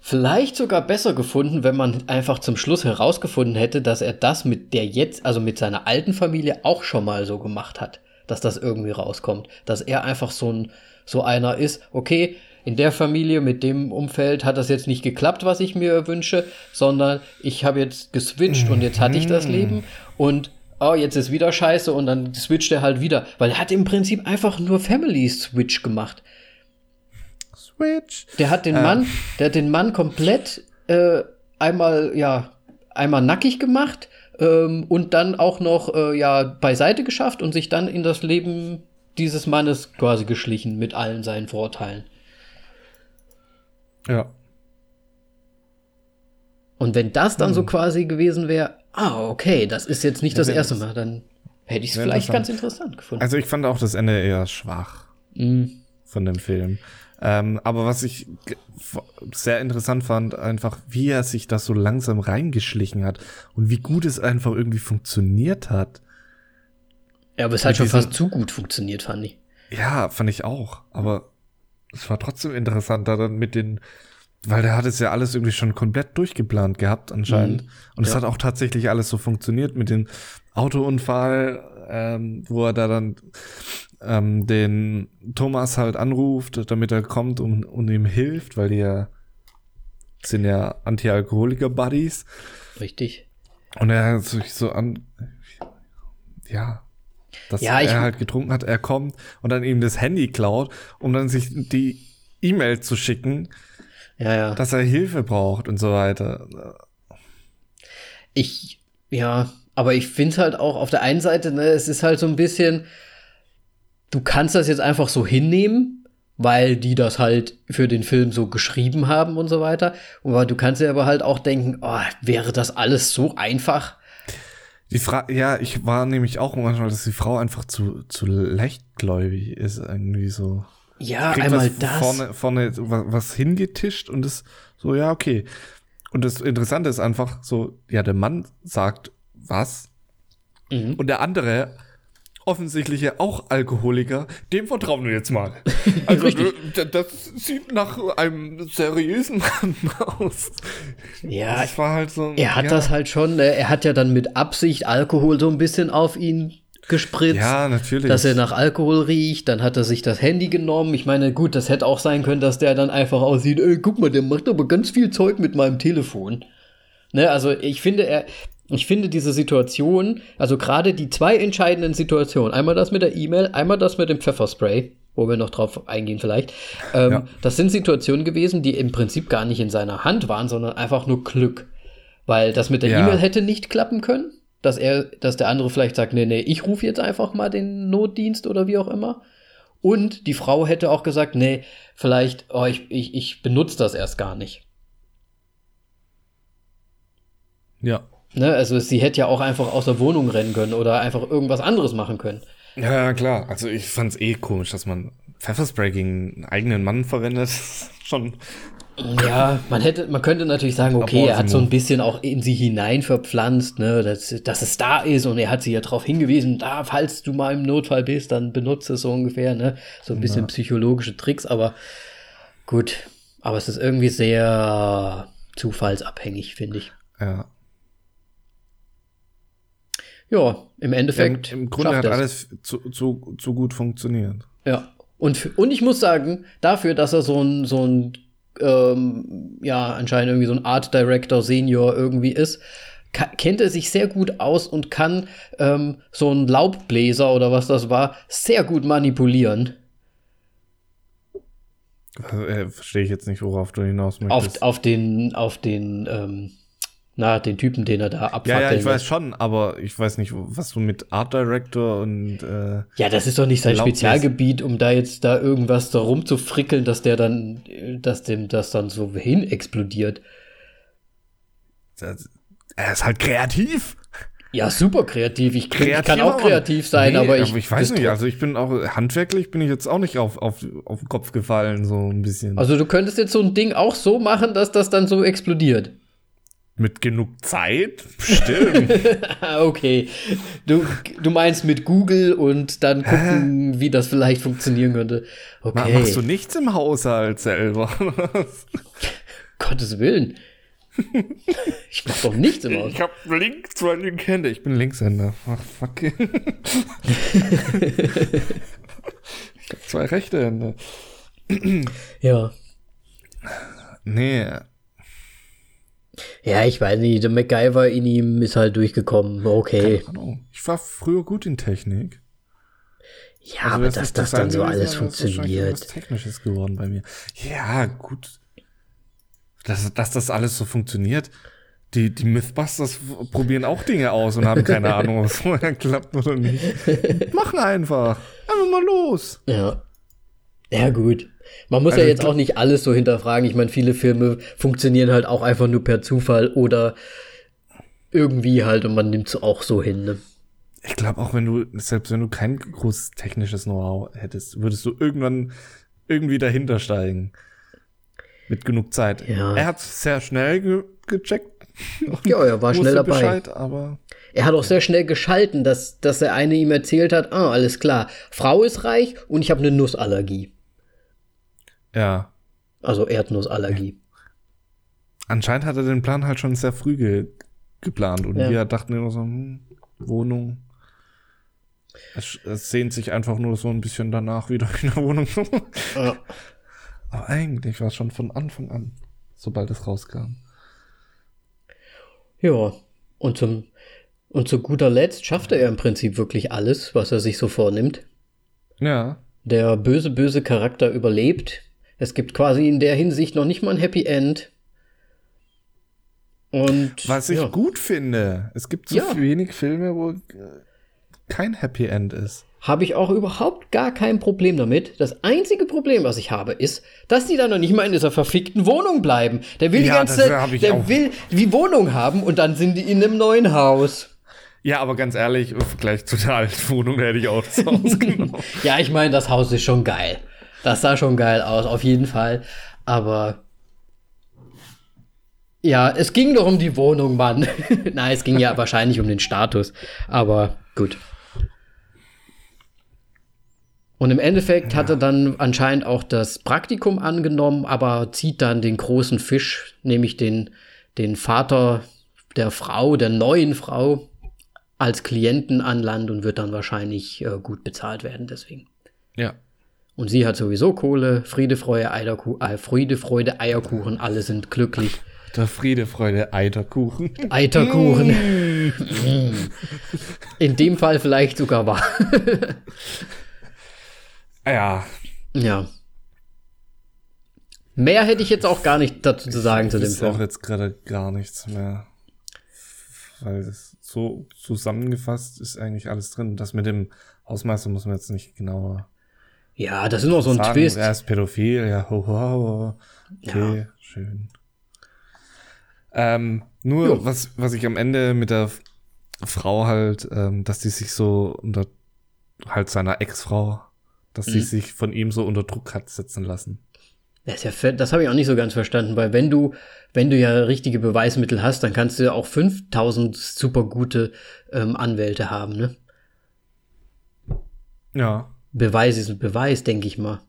Speaker 1: vielleicht sogar besser gefunden, wenn man einfach zum Schluss herausgefunden hätte, dass er das mit der jetzt, also mit seiner alten Familie auch schon mal so gemacht hat, dass das irgendwie rauskommt, dass er einfach so ein, so einer ist, okay, in der Familie, mit dem Umfeld hat das jetzt nicht geklappt, was ich mir wünsche, sondern ich habe jetzt geswitcht und jetzt hatte ich das mhm. Leben und oh, jetzt ist wieder scheiße und dann switcht er halt wieder. Weil er hat im Prinzip einfach nur Family Switch gemacht.
Speaker 2: Switch.
Speaker 1: Der hat den äh. Mann, der hat den Mann komplett äh, einmal, ja, einmal nackig gemacht ähm, und dann auch noch, äh, ja, beiseite geschafft und sich dann in das Leben dieses Mannes quasi geschlichen mit allen seinen Vorteilen.
Speaker 2: Ja.
Speaker 1: Und wenn das dann hm. so quasi gewesen wäre, ah, okay, das ist jetzt nicht das erste Mal, dann hätte ich es vielleicht ganz interessant gefunden.
Speaker 2: Also ich fand auch das Ende eher schwach mm. von dem Film. Ähm, aber was ich sehr interessant fand, einfach wie er sich das so langsam reingeschlichen hat und wie gut es einfach irgendwie funktioniert hat.
Speaker 1: Ja, aber es hat schon fast zu gut funktioniert, fand ich.
Speaker 2: Ja, fand ich auch. Aber es war trotzdem interessanter dann mit den, weil der hat es ja alles irgendwie schon komplett durchgeplant gehabt anscheinend.
Speaker 1: Mhm.
Speaker 2: Und es
Speaker 1: Ja.
Speaker 2: hat auch tatsächlich alles so funktioniert mit dem Autounfall, ähm, wo er da dann ähm, den Thomas halt anruft, damit er kommt und, und ihm hilft, weil die ja sind ja Anti-Alkoholiker-Buddies.
Speaker 1: Richtig.
Speaker 2: Und er hat sich so an, ja, dass
Speaker 1: Ja,
Speaker 2: er halt getrunken hat, er kommt und dann ihm das Handy klaut, um dann sich die E-Mail zu schicken,
Speaker 1: Ja, ja.
Speaker 2: dass er Hilfe braucht und so weiter.
Speaker 1: Ich, ja, aber ich finde halt auch auf der einen Seite, ne, es ist halt so ein bisschen, du kannst das jetzt einfach so hinnehmen, weil die das halt für den Film so geschrieben haben und so weiter. Aber du kannst dir aber halt auch denken, oh, wäre das alles so einfach?
Speaker 2: Die Frage, ja, ich war nämlich auch manchmal, dass die Frau einfach zu, zu leichtgläubig ist, irgendwie so.
Speaker 1: Ja,
Speaker 2: Kriegt
Speaker 1: einmal
Speaker 2: was
Speaker 1: das.
Speaker 2: Vorne, vorne was, hingetischt und das so, ja, okay. Und das Interessante ist einfach so, ja, der Mann sagt was
Speaker 1: Mhm.
Speaker 2: und der andere offensichtliche auch Alkoholiker, dem vertrauen wir jetzt mal. [laughs] Also das sieht nach einem seriösen Mann [laughs] aus.
Speaker 1: Ja,
Speaker 2: Das war halt so.
Speaker 1: er hat
Speaker 2: ja,
Speaker 1: das halt schon, ne, er hat ja dann mit Absicht Alkohol so ein bisschen auf ihn gespritzt.
Speaker 2: Ja, natürlich.
Speaker 1: dass er nach Alkohol riecht, dann hat er sich das Handy genommen. Ich meine, gut, das hätte auch sein können, dass der dann einfach aussieht, ey, guck mal, der macht aber ganz viel Zeug mit meinem Telefon. Ne, also ich finde, er, ich finde diese Situation, also gerade die zwei entscheidenden Situationen, einmal das mit der E-Mail, einmal das mit dem Pfefferspray, wo wir noch drauf eingehen vielleicht, ähm,
Speaker 2: Ja.
Speaker 1: das sind Situationen gewesen, die im Prinzip gar nicht in seiner Hand waren, sondern einfach nur Glück. Weil das mit der
Speaker 2: Ja.
Speaker 1: E-Mail hätte nicht klappen können, dass er, dass der andere vielleicht sagt, nee, nee, ich rufe jetzt einfach mal den Notdienst oder wie auch immer. Und die Frau hätte auch gesagt, nee, vielleicht, oh, ich, ich, ich benutze das erst gar nicht.
Speaker 2: Ja.
Speaker 1: Ne? Also sie hätte ja auch einfach aus der Wohnung rennen können oder einfach irgendwas anderes machen können.
Speaker 2: Ja, klar. Also ich fand's eh komisch, dass man Pfefferspray gegen einen eigenen Mann verwendet. [laughs] Schon.
Speaker 1: Ja, man hätte, man könnte natürlich sagen, okay, er hat so ein bisschen auch in sie hinein verpflanzt, ne, dass, dass es da ist und er hat sie ja darauf hingewiesen, da, falls du mal im Notfall bist, dann benutze es so ungefähr, ne, so ein bisschen psychologische Tricks, aber gut, aber es ist irgendwie sehr zufallsabhängig, finde ich.
Speaker 2: Ja.
Speaker 1: Ja, im
Speaker 2: ja
Speaker 1: Endeffekt.
Speaker 2: Im Grunde hat
Speaker 1: er's.
Speaker 2: alles zu, zu, zu gut funktioniert.
Speaker 1: Ja. Und, und ich muss sagen, dafür, dass er so ein, so ein, ähm, ja, anscheinend irgendwie so ein Art Director Senior irgendwie ist, kennt er sich sehr gut aus und kann ähm, so ein Laubbläser oder was das war, sehr gut manipulieren.
Speaker 2: Also, äh, Verstehe ich jetzt nicht, worauf du hinaus
Speaker 1: Auf,
Speaker 2: möchtest.
Speaker 1: auf den, auf den, ähm, na, den Typen, den er da
Speaker 2: ja,
Speaker 1: abfackeln
Speaker 2: ja, ich weiß schon, aber ich weiß nicht, was du mit Art Director und äh,
Speaker 1: Ja, das ist doch nicht sein
Speaker 2: Laubbläser.
Speaker 1: Spezialgebiit, um da jetzt da irgendwas da rumzufrickeln, dass der dann, dass dem das dann so hin explodiert.
Speaker 2: das, er ist halt kreativ.
Speaker 1: Ja, super kreativ. Ich, krieg, ich kann auch kreativ sein,
Speaker 2: Nee,
Speaker 1: aber ich,
Speaker 2: ich weiß nicht, also ich bin auch handwerklich bin ich jetzt auch nicht auf, auf, auf den Kopf gefallen, so ein bisschen.
Speaker 1: Also du könntest jetzt so ein Ding auch so machen, dass das dann so explodiert.
Speaker 2: Mit genug Zeit? Bestimmt.
Speaker 1: Ah, [laughs] okay. Du, du meinst mit Google und dann gucken, wie das vielleicht funktionieren könnte. Okay.
Speaker 2: Machst du nichts im Haushalt selber? [laughs]
Speaker 1: Gottes Willen. Ich mach doch nichts im Haus.
Speaker 2: ich hab links zwei linke Hände. Ich bin Linkshänder. Ach, fuck. [laughs] ich hab zwei rechte Hände.
Speaker 1: Ja.
Speaker 2: Nee.
Speaker 1: Ja, ich weiß nicht. Der MacGyver in ihm ist halt durchgekommen. Okay.
Speaker 2: Keine Ahnung. Ich war früher gut in Technik.
Speaker 1: Ja,
Speaker 2: Also
Speaker 1: aber dass das
Speaker 2: Design
Speaker 1: dann so alles
Speaker 2: wahrscheinlich
Speaker 1: funktioniert.
Speaker 2: Was Technisches geworden bei mir. Ja, gut. Dass, dass das alles so funktioniert. Die, die Mythbusters probieren auch Dinge aus und haben keine Ahnung, ob es [laughs] vorher klappt oder nicht. Machen einfach. Einfach mal los.
Speaker 1: Ja. Ja, gut. Man muss
Speaker 2: Also
Speaker 1: ja jetzt auch nicht alles so hinterfragen. Ich meine, viele Filme funktionieren halt auch einfach nur per Zufall oder irgendwie halt und man nimmt es auch so hin. Ne?
Speaker 2: Ich glaube auch, wenn du, selbst wenn du kein großes technisches Know-how hättest, würdest du irgendwann irgendwie dahinter steigen. Mit genug Zeit.
Speaker 1: Ja.
Speaker 2: Er hat sehr schnell ge gecheckt.
Speaker 1: Ja, er war [laughs] schnell dabei.
Speaker 2: Bescheid, aber
Speaker 1: Er hat auch sehr schnell geschalten, dass, dass der eine ihm erzählt hat, ah, alles klar, Frau ist reich und ich habe eine Nussallergie.
Speaker 2: Ja.
Speaker 1: Also Erdnussallergie.
Speaker 2: Anscheinend hat er den Plan halt schon sehr früh ge geplant und
Speaker 1: Ja.
Speaker 2: wir dachten immer so, hm, Wohnung. Es, es sehnt sich einfach nur so ein bisschen danach [laughs] wieder in der Wohnung.
Speaker 1: Ja.
Speaker 2: Aber eigentlich war es schon von Anfang an, sobald es rauskam.
Speaker 1: Ja, und zum und zu guter Letzt schafft er im Prinzip wirklich alles, was er sich so vornimmt.
Speaker 2: Ja.
Speaker 1: Der böse, böse Charakter überlebt. Es gibt quasi in der Hinsicht noch nicht mal ein Happy End. Und
Speaker 2: Was ich
Speaker 1: ja.
Speaker 2: gut finde. Es gibt so
Speaker 1: Ja.
Speaker 2: wenig Filme, wo äh, kein Happy End ist.
Speaker 1: habe ich auch überhaupt gar kein Problem damit. Das einzige Problem, was ich habe, ist, dass die da noch nicht mal in dieser verfickten Wohnung bleiben. Der will die
Speaker 2: Ja,
Speaker 1: ganze
Speaker 2: hab ich
Speaker 1: der
Speaker 2: auch.
Speaker 1: will die Wohnung haben und dann sind die in einem neuen Haus.
Speaker 2: Ja, aber ganz ehrlich, im Vergleich zu der alten Wohnung, hätte ich auch das Haus [laughs] genommen.
Speaker 1: Ja, ich meine, das Haus ist schon geil. Das sah schon geil aus, auf jeden Fall. Aber ja, es ging doch um die Wohnung, Mann. [laughs] Nein, es ging ja wahrscheinlich um den Status. Aber gut. Und im Endeffekt hat er dann anscheinend auch das Praktikum angenommen, aber zieht dann den großen Fisch, nämlich den, den Vater der Frau, der neuen Frau, als Klienten an Land und wird dann wahrscheinlich äh, gut bezahlt werden deswegen.
Speaker 2: Ja.
Speaker 1: Und sie hat sowieso Kohle, Friede, Freude, Eierkuchen, äh, Friede, Freude, Eierkuchen, alle sind glücklich.
Speaker 2: Der Friede, Freude, Eiterkuchen. [laughs]
Speaker 1: Eiterkuchen. [laughs] In dem Fall vielleicht sogar wahr.
Speaker 2: Ja,
Speaker 1: ja. Mehr hätte ich jetzt auch gar nicht dazu zu sagen zu dem
Speaker 2: ist auch
Speaker 1: Film.
Speaker 2: jetzt gerade gar nichts mehr. Weil es so zusammengefasst ist eigentlich alles drin. Das mit dem Hausmeister muss man jetzt nicht genauer
Speaker 1: Ja, das ist noch so ein
Speaker 2: sagen.
Speaker 1: Twist.
Speaker 2: Er ist pädophil, ja, ho, ho, ho. Okay, schön. Ähm, nur,
Speaker 1: Jo.
Speaker 2: was, was ich am Ende mit der Frau halt, ähm, dass die sich so unter, halt seiner Ex-Frau, dass sie
Speaker 1: Mhm.
Speaker 2: sich von ihm so unter Druck hat setzen lassen.
Speaker 1: Das, ja das habe ich auch nicht so ganz verstanden, weil wenn du, wenn du ja richtige Beweismittel hast, dann kannst du ja auch 5000 super gute ähm, Anwälte haben, ne?
Speaker 2: Ja.
Speaker 1: Beweis ist ein Beweis, denke ich mal.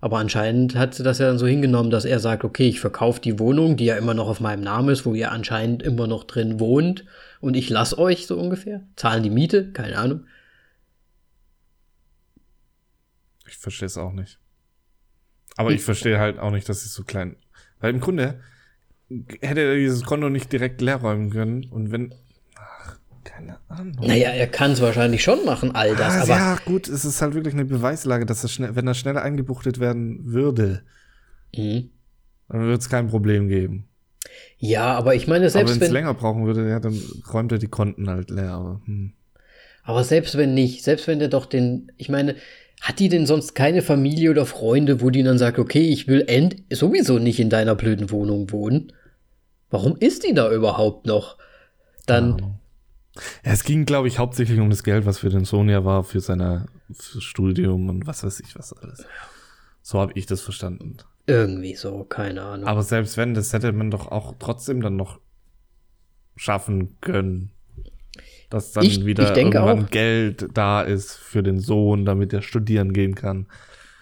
Speaker 1: Aber anscheinend hat sie das ja dann so hingenommen, dass er sagt, okay, ich verkaufe die Wohnung, die ja immer noch auf meinem Namen ist, wo ihr anscheinend immer noch drin wohnt und ich lass euch so ungefähr. Zahlen die Miete? Keine Ahnung.
Speaker 2: Ich verstehe es auch nicht. Aber ich verstehe halt auch nicht, dass sie so klein. Weil im Grunde hätte er dieses Konto nicht direkt leer räumen können. Und wenn. Keine Ahnung.
Speaker 1: Naja, er kann es wahrscheinlich schon machen, all das,
Speaker 2: Ah,
Speaker 1: aber
Speaker 2: ja, gut, es ist halt wirklich eine Beweislage, dass er schnell, wenn er schneller eingebuchtet werden würde,
Speaker 1: Mhm.
Speaker 2: dann würde es kein Problem geben.
Speaker 1: ja, aber ich meine,
Speaker 2: Aber
Speaker 1: selbst
Speaker 2: wenn es länger brauchen würde, ja, dann räumt er die Konten halt leer. Aber, hm.
Speaker 1: aber selbst wenn nicht, selbst wenn der doch den, ich meine, hat die denn sonst keine Familie oder Freunde, wo die dann sagt, okay, ich will end sowieso nicht in deiner blöden Wohnung wohnen? Warum ist die da überhaupt noch? Dann,
Speaker 2: es ging, glaube ich, hauptsächlich um das Geld, was für den Sohn ja war, für sein Studium und was weiß ich was alles. So habe ich das verstanden.
Speaker 1: Irgendwie so, keine Ahnung.
Speaker 2: Aber selbst wenn, das hätte man doch auch trotzdem dann noch schaffen können. Dass dann
Speaker 1: Ich-
Speaker 2: wieder
Speaker 1: ich
Speaker 2: irgendwann
Speaker 1: auch.
Speaker 2: Geld da ist für den Sohn, damit er studieren gehen kann.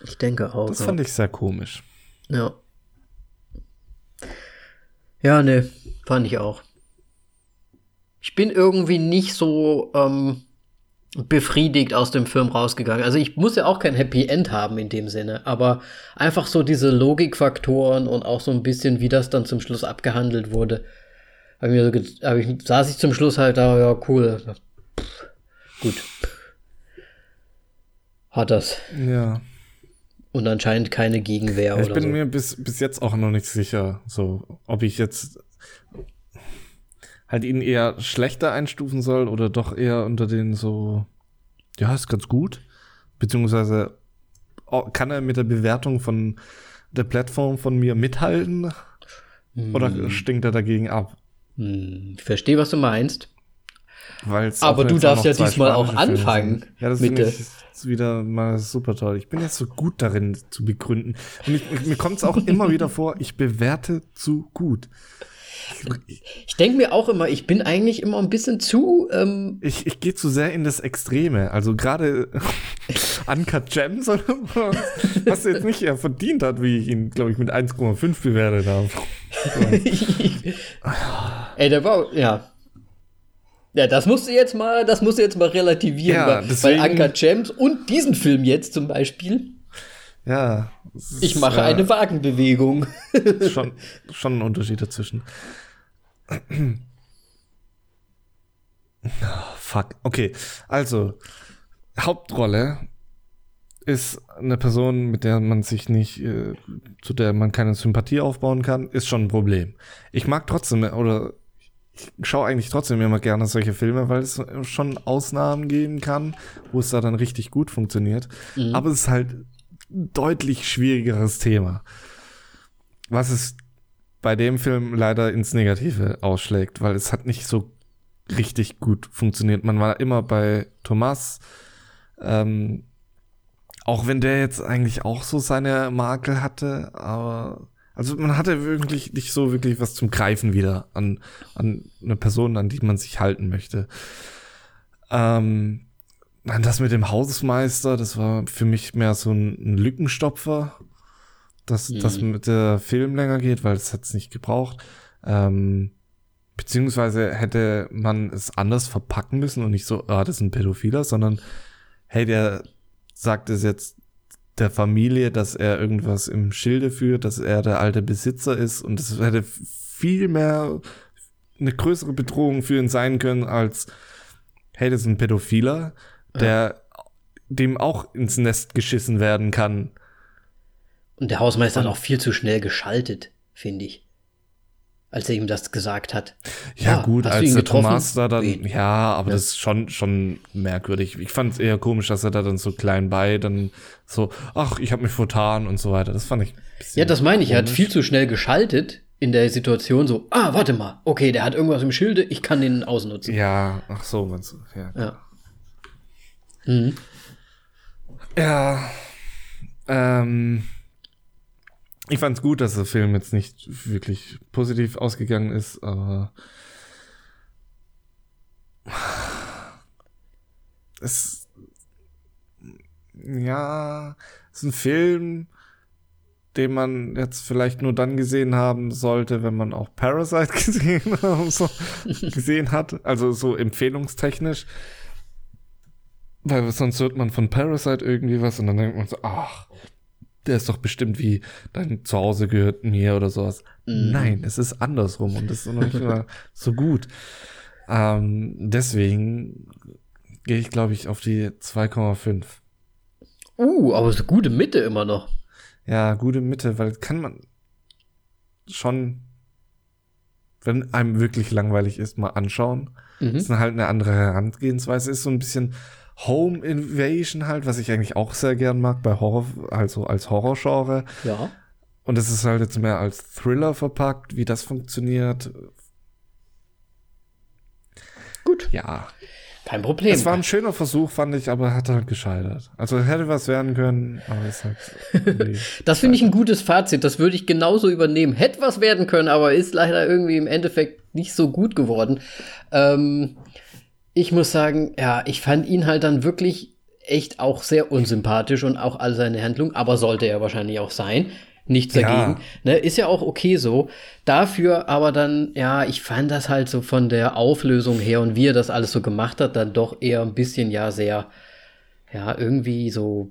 Speaker 1: ich denke auch.
Speaker 2: Das fand ich sehr komisch.
Speaker 1: Ja. Ja, ne, fand ich auch. Ich bin irgendwie nicht so ähm, befriedigt aus dem Film rausgegangen. Also ich muss ja auch kein Happy End haben in dem Sinne, aber einfach so diese Logikfaktoren und auch so ein bisschen, wie das dann zum Schluss abgehandelt wurde. Hab ich mir so hab ich, saß ich zum Schluss halt da, ja, cool. Pff, gut. Hat das.
Speaker 2: Ja.
Speaker 1: Und anscheinend keine Gegenwehr
Speaker 2: ich
Speaker 1: oder
Speaker 2: bin
Speaker 1: so.
Speaker 2: mir bis, bis jetzt auch noch nicht sicher, so, ob ich jetzt halt ihn eher schlechter einstufen soll oder doch eher unter den so, ja, ist ganz gut. Beziehungsweise oh, kann er mit der Bewertung von der Plattform von mir mithalten oder stinkt er dagegen ab?
Speaker 1: Hm, ich verstehe, was du meinst.
Speaker 2: Weil's
Speaker 1: Aber du darfst ja diesmal auch anfangen
Speaker 2: sind. Ja, das finde ich ist wieder mal super toll. Ich bin jetzt so gut darin zu begründen. Und ich, mir kommt es auch immer wieder vor, ich bewerte zu gut.
Speaker 1: Ich denke mir auch immer, ich bin eigentlich immer ein bisschen zu. Ähm,
Speaker 2: Ich, ich gehe zu sehr in das Extreme. Also gerade [laughs] Uncut Gems oder was? Was er jetzt nicht eher verdient hat, wie ich ihn, glaube ich, mit 1,5 bewertet habe. [laughs]
Speaker 1: Ey, der war, ja. Ja, das musst du jetzt mal, das musst du jetzt mal relativieren,
Speaker 2: Ja,
Speaker 1: weil,
Speaker 2: deswegen-
Speaker 1: weil Uncut Gems und diesen Film jetzt zum Beispiel,
Speaker 2: Ja.
Speaker 1: ich mache
Speaker 2: äh,
Speaker 1: eine Wagenbewegung. [laughs]
Speaker 2: schon, schon ein Unterschied dazwischen. Ah, fuck. Okay, also Hauptrolle ist eine Person, mit der man sich nicht, äh, zu der man keine Sympathie aufbauen kann, ist schon ein Problem. Ich mag trotzdem oder ich schaue eigentlich trotzdem immer gerne solche Filme, weil es schon Ausnahmen geben kann, wo es da dann richtig gut funktioniert. Aber es ist halt ein deutlich schwierigeres Thema. Was es bei dem Film leider ins Negative ausschlägt, weil es hat nicht so richtig gut funktioniert. Man war immer bei Thomas, ähm, auch wenn der jetzt eigentlich auch so seine Makel hatte, aber also man hatte wirklich nicht so wirklich was zum Greifen wieder an, an eine Person, an die man sich halten möchte. Ähm, das mit dem Hausmeister, das war für mich mehr so ein, Lückenstopfer, dass das mit der Film länger geht, weil es hat's nicht gebraucht. Ähm, beziehungsweise hätte man es anders verpacken müssen und nicht so, ah, das ist ein Pädophiler, sondern hey, der sagt es jetzt der Familie, dass er irgendwas im Schilde führt, dass er der alte Besitzer ist und das hätte viel mehr eine größere Bedrohung für ihn sein können als hey, das ist ein Pädophiler, der dem auch ins Nest geschissen werden kann.
Speaker 1: Und der Hausmeister hat auch viel zu schnell geschaltet, finde ich. Als er ihm das gesagt hat.
Speaker 2: Ja, gut,
Speaker 1: hast du
Speaker 2: als der
Speaker 1: getroffen?
Speaker 2: Thomas da dann, ja, aber das ist schon, schon merkwürdig. Ich fand es eher komisch, dass er da dann so klein bei dann so, ach, ich habe mich vertan und so weiter. Das fand ich
Speaker 1: Ja, das meine ich. Er hat
Speaker 2: komisch.
Speaker 1: viel zu schnell geschaltet in der Situation so, ah, warte mal, okay, der hat irgendwas im Schilde, ich kann den ausnutzen.
Speaker 2: Ja, ach so, meinst du, ja.
Speaker 1: Ja. Mhm.
Speaker 2: Ja, ähm, ich fand's gut, dass der Film jetzt nicht wirklich positiv ausgegangen ist, aber es, ja, es ist ein Film, den man jetzt vielleicht nur dann gesehen haben sollte, wenn man auch Parasite [laughs] gesehen, so, gesehen hat, also so empfehlungstechnisch. Weil sonst hört man von Parasite irgendwie was und dann denkt man so, ach, der ist doch bestimmt wie dein Zuhause gehört mir oder sowas. Nein, es ist andersrum und das ist noch nicht mal so gut. Ähm, deswegen gehe ich, glaube ich, auf die 2,5.
Speaker 1: Uh, aber so gute Mitte immer noch.
Speaker 2: Ja, gute Mitte, weil kann man schon, wenn einem wirklich langweilig ist, mal anschauen.
Speaker 1: Mhm.
Speaker 2: Ist dann halt eine andere Herangehensweise. Ist so ein bisschen Home Invasion halt, was ich eigentlich auch sehr gern mag bei Horror, also als Horrorgenre.
Speaker 1: Ja.
Speaker 2: Und es ist halt jetzt mehr als Thriller verpackt, wie das funktioniert.
Speaker 1: Gut.
Speaker 2: Ja.
Speaker 1: Kein Problem.
Speaker 2: Es war ein schöner Versuch, fand ich, aber hat halt gescheitert. Also hätte was werden können, aber es hat [laughs] irgendwie-
Speaker 1: Das finde ich ein gutes Fazit. Das würde ich genauso übernehmen. Hätte was werden können, aber ist leider irgendwie im Endeffekt nicht so gut geworden. Ähm, ich muss sagen, ja, ich fand ihn halt dann wirklich echt auch sehr unsympathisch und auch all seine Handlung, aber sollte er wahrscheinlich auch sein. Nichts
Speaker 2: Ja.
Speaker 1: dagegen. Ne, ist ja auch okay so. Dafür aber dann, ja, ich fand das halt so von der Auflösung her und wie er das alles so gemacht hat, dann doch eher ein bisschen ja sehr, ja, irgendwie so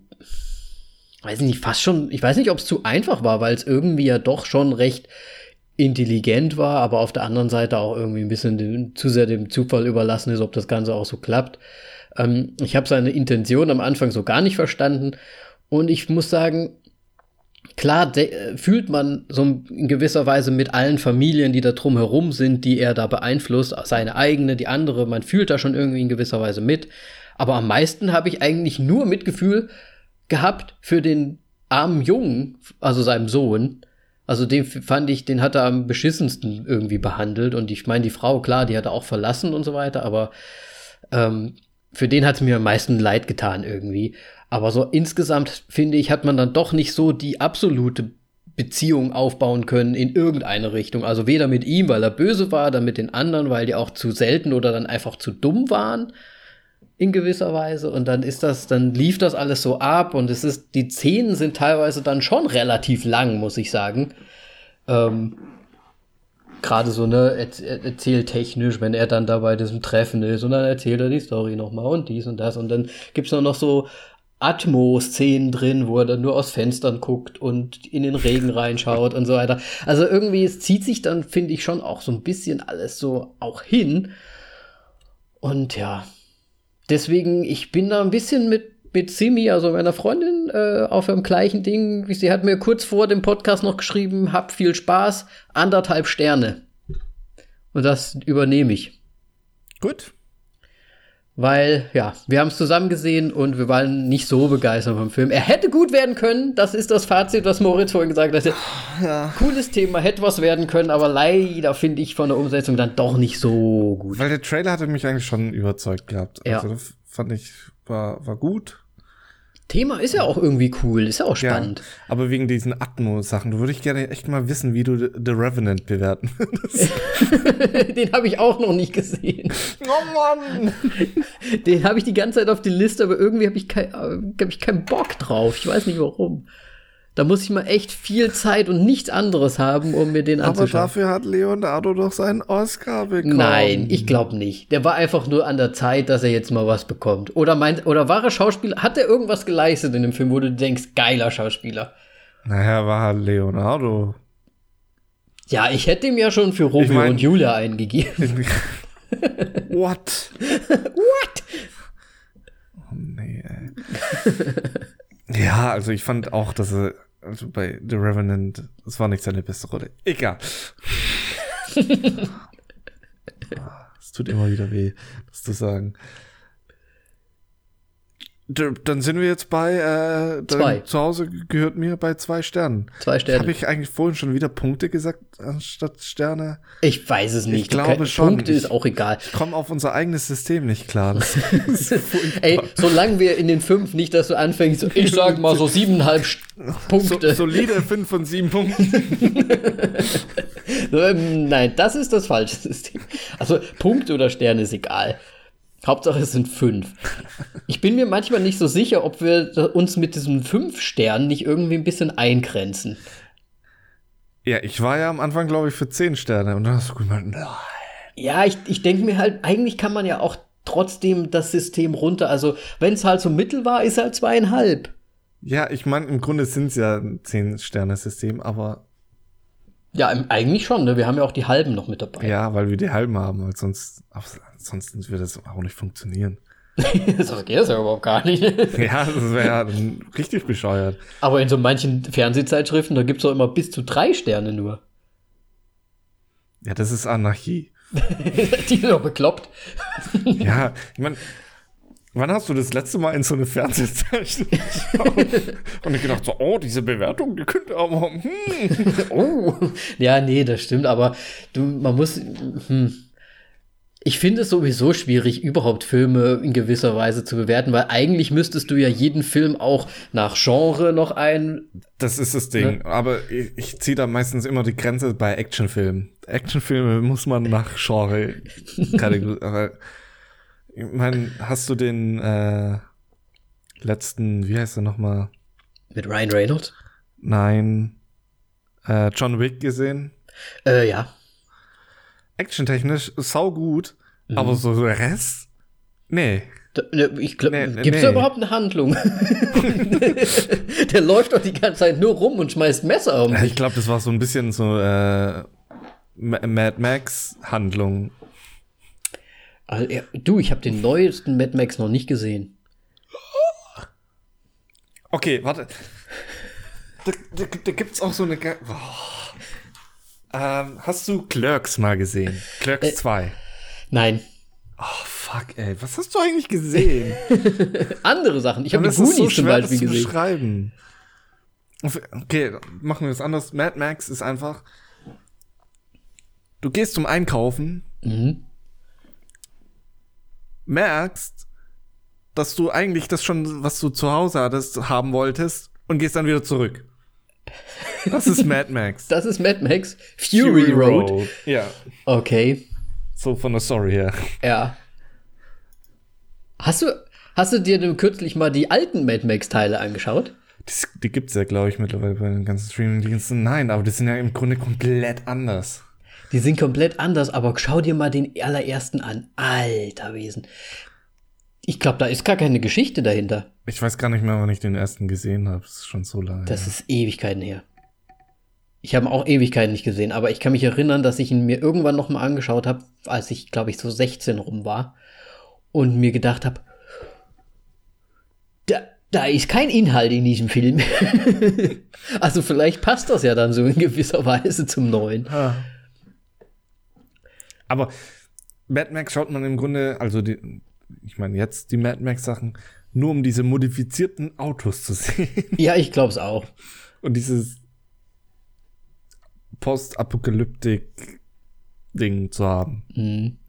Speaker 1: weiß ich nicht, fast schon, ich weiß nicht, ob es zu einfach war, weil es irgendwie ja doch schon recht intelligent war, aber auf der anderen Seite auch irgendwie ein bisschen dem, zu sehr dem Zufall überlassen ist, ob das Ganze auch so klappt. Ähm, ich habe seine Intention am Anfang so gar nicht verstanden und ich muss sagen, klar äh, fühlt man so in gewisser Weise mit allen Familien, die da drumherum sind, die er da beeinflusst, seine eigene, die andere, man fühlt da schon irgendwie in gewisser Weise mit. Aber am meisten habe ich eigentlich nur Mitgefühl gehabt für den armen Jungen, also seinem Sohn. Also den fand ich, den hat er am beschissensten irgendwie behandelt. Und ich meine, die Frau, klar, die hat er auch verlassen und so weiter, aber ähm, für den hat es mir am meisten leid getan irgendwie. Aber so insgesamt, finde ich, hat man dann doch nicht so die absolute Beziehung aufbauen können in irgendeine Richtung. Also weder mit ihm, weil er böse war, dann mit den anderen, weil die auch zu selten oder dann einfach zu dumm waren in gewisser Weise. Und dann ist das, dann lief das alles so ab und es ist, die Szenen sind teilweise dann schon relativ lang, muss ich sagen. Ähm, Gerade so, ne, erzähltechnisch, wenn er dann da bei diesem Treffen ist und dann erzählt er die Story nochmal und dies und das. Und dann gibt's noch, noch so Atmo-Szenen drin, wo er dann nur aus Fenstern guckt und in den Regen reinschaut und so weiter. Also irgendwie, es zieht sich dann, finde ich, schon auch so ein bisschen alles so auch hin. Und ja, deswegen, ich bin da ein bisschen mit, mit Simi, also meiner Freundin, äh, auf dem gleichen Ding. Sie hat mir kurz vor dem Podcast noch geschrieben, hab viel Spaß, anderthalb Sterne. Und das übernehme ich.
Speaker 2: Gut.
Speaker 1: Weil, ja, wir haben es zusammen gesehen und wir waren nicht so begeistert vom Film. Er hätte gut werden können, das ist das Fazit, was Moritz vorhin gesagt hat. Ja. Cooles Thema, hätte was werden können, aber leider finde ich von der Umsetzung dann doch nicht so gut.
Speaker 2: Weil der Trailer hatte mich eigentlich schon überzeugt gehabt.
Speaker 1: Ja.
Speaker 2: Also das fand ich, war, war gut.
Speaker 1: Thema ist ja auch irgendwie cool, ist ja auch spannend. Ja,
Speaker 2: aber wegen diesen Atmo-Sachen, du würde ich gerne echt mal wissen, wie du The Revenant bewerten würdest. [laughs]
Speaker 1: Den habe ich auch noch nicht gesehen.
Speaker 2: Oh Mann!
Speaker 1: Den habe ich die ganze Zeit auf die Liste, aber irgendwie habe ich, kein, hab ich keinen Bock drauf. Ich weiß nicht warum. Da muss ich mal echt viel Zeit und nichts anderes haben, um mir den
Speaker 2: Aber
Speaker 1: anzuschauen.
Speaker 2: Aber dafür hat Leonardo doch seinen Oscar bekommen.
Speaker 1: Nein, ich glaube nicht. Der war einfach nur an der Zeit, dass er jetzt mal was bekommt. Oder meint, oder war er Schauspieler? Hat er irgendwas geleistet in dem Film, wo du denkst, geiler Schauspieler?
Speaker 2: Naja, war halt Leonardo.
Speaker 1: Ja, ich hätte ihm ja schon für Romeo ich mein, und Julia eingegeben. [laughs]
Speaker 2: What?
Speaker 1: What?
Speaker 2: Oh nee, ey. [laughs] ja, also ich fand auch, dass er also bei The Revenant, das war nicht seine beste Rolle. Egal. [laughs] Es tut immer wieder weh, das zu sagen. Dann sind wir jetzt bei äh,
Speaker 1: zwei.
Speaker 2: Zu Hause gehört mir bei zwei Sternen.
Speaker 1: Zwei Sterne.
Speaker 2: Habe ich eigentlich vorhin schon wieder Punkte gesagt anstatt Sterne?
Speaker 1: Ich weiß es nicht.
Speaker 2: Ich glaube schon.
Speaker 1: Punkte ist auch egal.
Speaker 2: Ich komme auf unser eigenes System nicht klar. [laughs]
Speaker 1: Ey, solange wir in den fünf nicht, dass du anfängst, ich sag mal so siebeneinhalb Punkte.
Speaker 2: So, solide fünf von sieben Punkten. [laughs]
Speaker 1: Ähm, nein, das ist das falsche System. Also Punkte oder Sterne ist egal. Hauptsache es sind fünf. Ich bin mir manchmal nicht so sicher, ob wir uns mit diesen fünf Sternen nicht irgendwie ein bisschen eingrenzen.
Speaker 2: Ja, ich war ja am Anfang, glaube ich, für zehn Sterne und dann hast du gemeint, nein.
Speaker 1: Ja, ich, ich denke mir halt, eigentlich kann man ja auch trotzdem das System runter. Also, wenn es halt so mittel war, ist halt zweieinhalb.
Speaker 2: Ja, ich meine, im Grunde sind es ja ein Zehn-Sterne-System, aber.
Speaker 1: Ja, eigentlich schon, ne? Wir haben ja auch die halben noch mit dabei.
Speaker 2: Ja, weil wir die halben haben, weil sonst Ansonsten würde das auch nicht funktionieren. [laughs]
Speaker 1: das geht das ja überhaupt gar nicht. [laughs]
Speaker 2: ja, das wäre ja richtig bescheuert.
Speaker 1: Aber in so manchen Fernsehzeitschriften, da gibt es doch immer bis zu drei Sterne nur.
Speaker 2: Ja, das ist Anarchie. [laughs]
Speaker 1: Die sind doch bekloppt.
Speaker 2: ja, ich meine, wann hast du das letzte Mal in so eine Fernsehzeitschrift geschaut? Und ich gedacht so, oh, diese Bewertung, die könnte aber, hm. [laughs]
Speaker 1: oh. Ja, nee, das stimmt, aber du, man muss, hm ich finde es sowieso schwierig, überhaupt Filme in gewisser Weise zu bewerten, weil eigentlich müsstest du ja jeden Film auch nach Genre noch ein.
Speaker 2: Das ist das Ding. Ne? Aber ich, ich ziehe da meistens immer die Grenze bei Actionfilmen. Actionfilme muss man nach Genre kategorisieren. [laughs] ich meine, hast du den äh, letzten, wie heißt er nochmal?
Speaker 1: Mit Ryan Reynolds?
Speaker 2: Nein. Äh, John Wick gesehen?
Speaker 1: Äh, ja
Speaker 2: actiontechnisch sau gut, mhm. aber so der Rest, nee.
Speaker 1: Ne, ich glaub, nee, gibt's nee. da überhaupt eine Handlung? [laughs] [laughs] der läuft doch die ganze Zeit nur rum und schmeißt Messer um.
Speaker 2: Ich glaube, das war so ein bisschen so äh, Mad Max Handlung.
Speaker 1: Also, ja, du, ich habe den neuesten Mad Max noch nicht gesehen.
Speaker 2: Okay, warte. Da, da, da gibt's auch so eine. Oh. Ähm, hast du Clerks mal gesehen? Clerks äh, 2.
Speaker 1: Nein.
Speaker 2: Oh, fuck, ey. Was hast du eigentlich gesehen? [laughs]
Speaker 1: Andere Sachen. Ich habe die Goonies so zum Beispiel
Speaker 2: das
Speaker 1: gesehen.
Speaker 2: Beschreiben. Okay, machen wir das anders. Mad Max ist einfach. Du gehst zum Einkaufen,
Speaker 1: mhm.
Speaker 2: Merkst, dass du eigentlich das schon, was du zu Hause hattest, haben wolltest und gehst dann wieder zurück. Das ist [laughs] Mad Max.
Speaker 1: Das ist Mad Max. Fury, Fury Road. Road.
Speaker 2: Ja.
Speaker 1: Okay.
Speaker 2: So von der Story her.
Speaker 1: Ja. Hast du, hast du dir denn kürzlich mal die alten Mad Max-Teile angeschaut?
Speaker 2: Das, die gibt es ja, glaube ich, mittlerweile bei den ganzen Streaming-Diensten. Nein, aber die sind ja im Grunde komplett anders.
Speaker 1: Die sind komplett anders, aber schau dir mal den allerersten an. Alter Wesen. Ich glaube, da ist gar keine Geschichte dahinter.
Speaker 2: Ich weiß gar nicht mehr, wann ich den ersten gesehen habe. Das ist schon so lange.
Speaker 1: Das ist Ewigkeiten her. Ich habe auch Ewigkeiten nicht gesehen, aber ich kann mich erinnern, dass ich ihn mir irgendwann noch mal angeschaut habe, als ich, glaube ich, so 16 rum war und mir gedacht habe, da, da ist kein Inhalt in diesem Film. [laughs] also vielleicht passt das ja dann so in gewisser Weise zum neuen.
Speaker 2: Ah. Aber Mad Max schaut man im Grunde, also die, ich meine jetzt die Mad Max Sachen, nur um diese modifizierten Autos zu [laughs] sehen.
Speaker 1: Ja, ich glaube es auch.
Speaker 2: Und dieses Postapokalyptik-Ding zu haben.
Speaker 1: Mhm.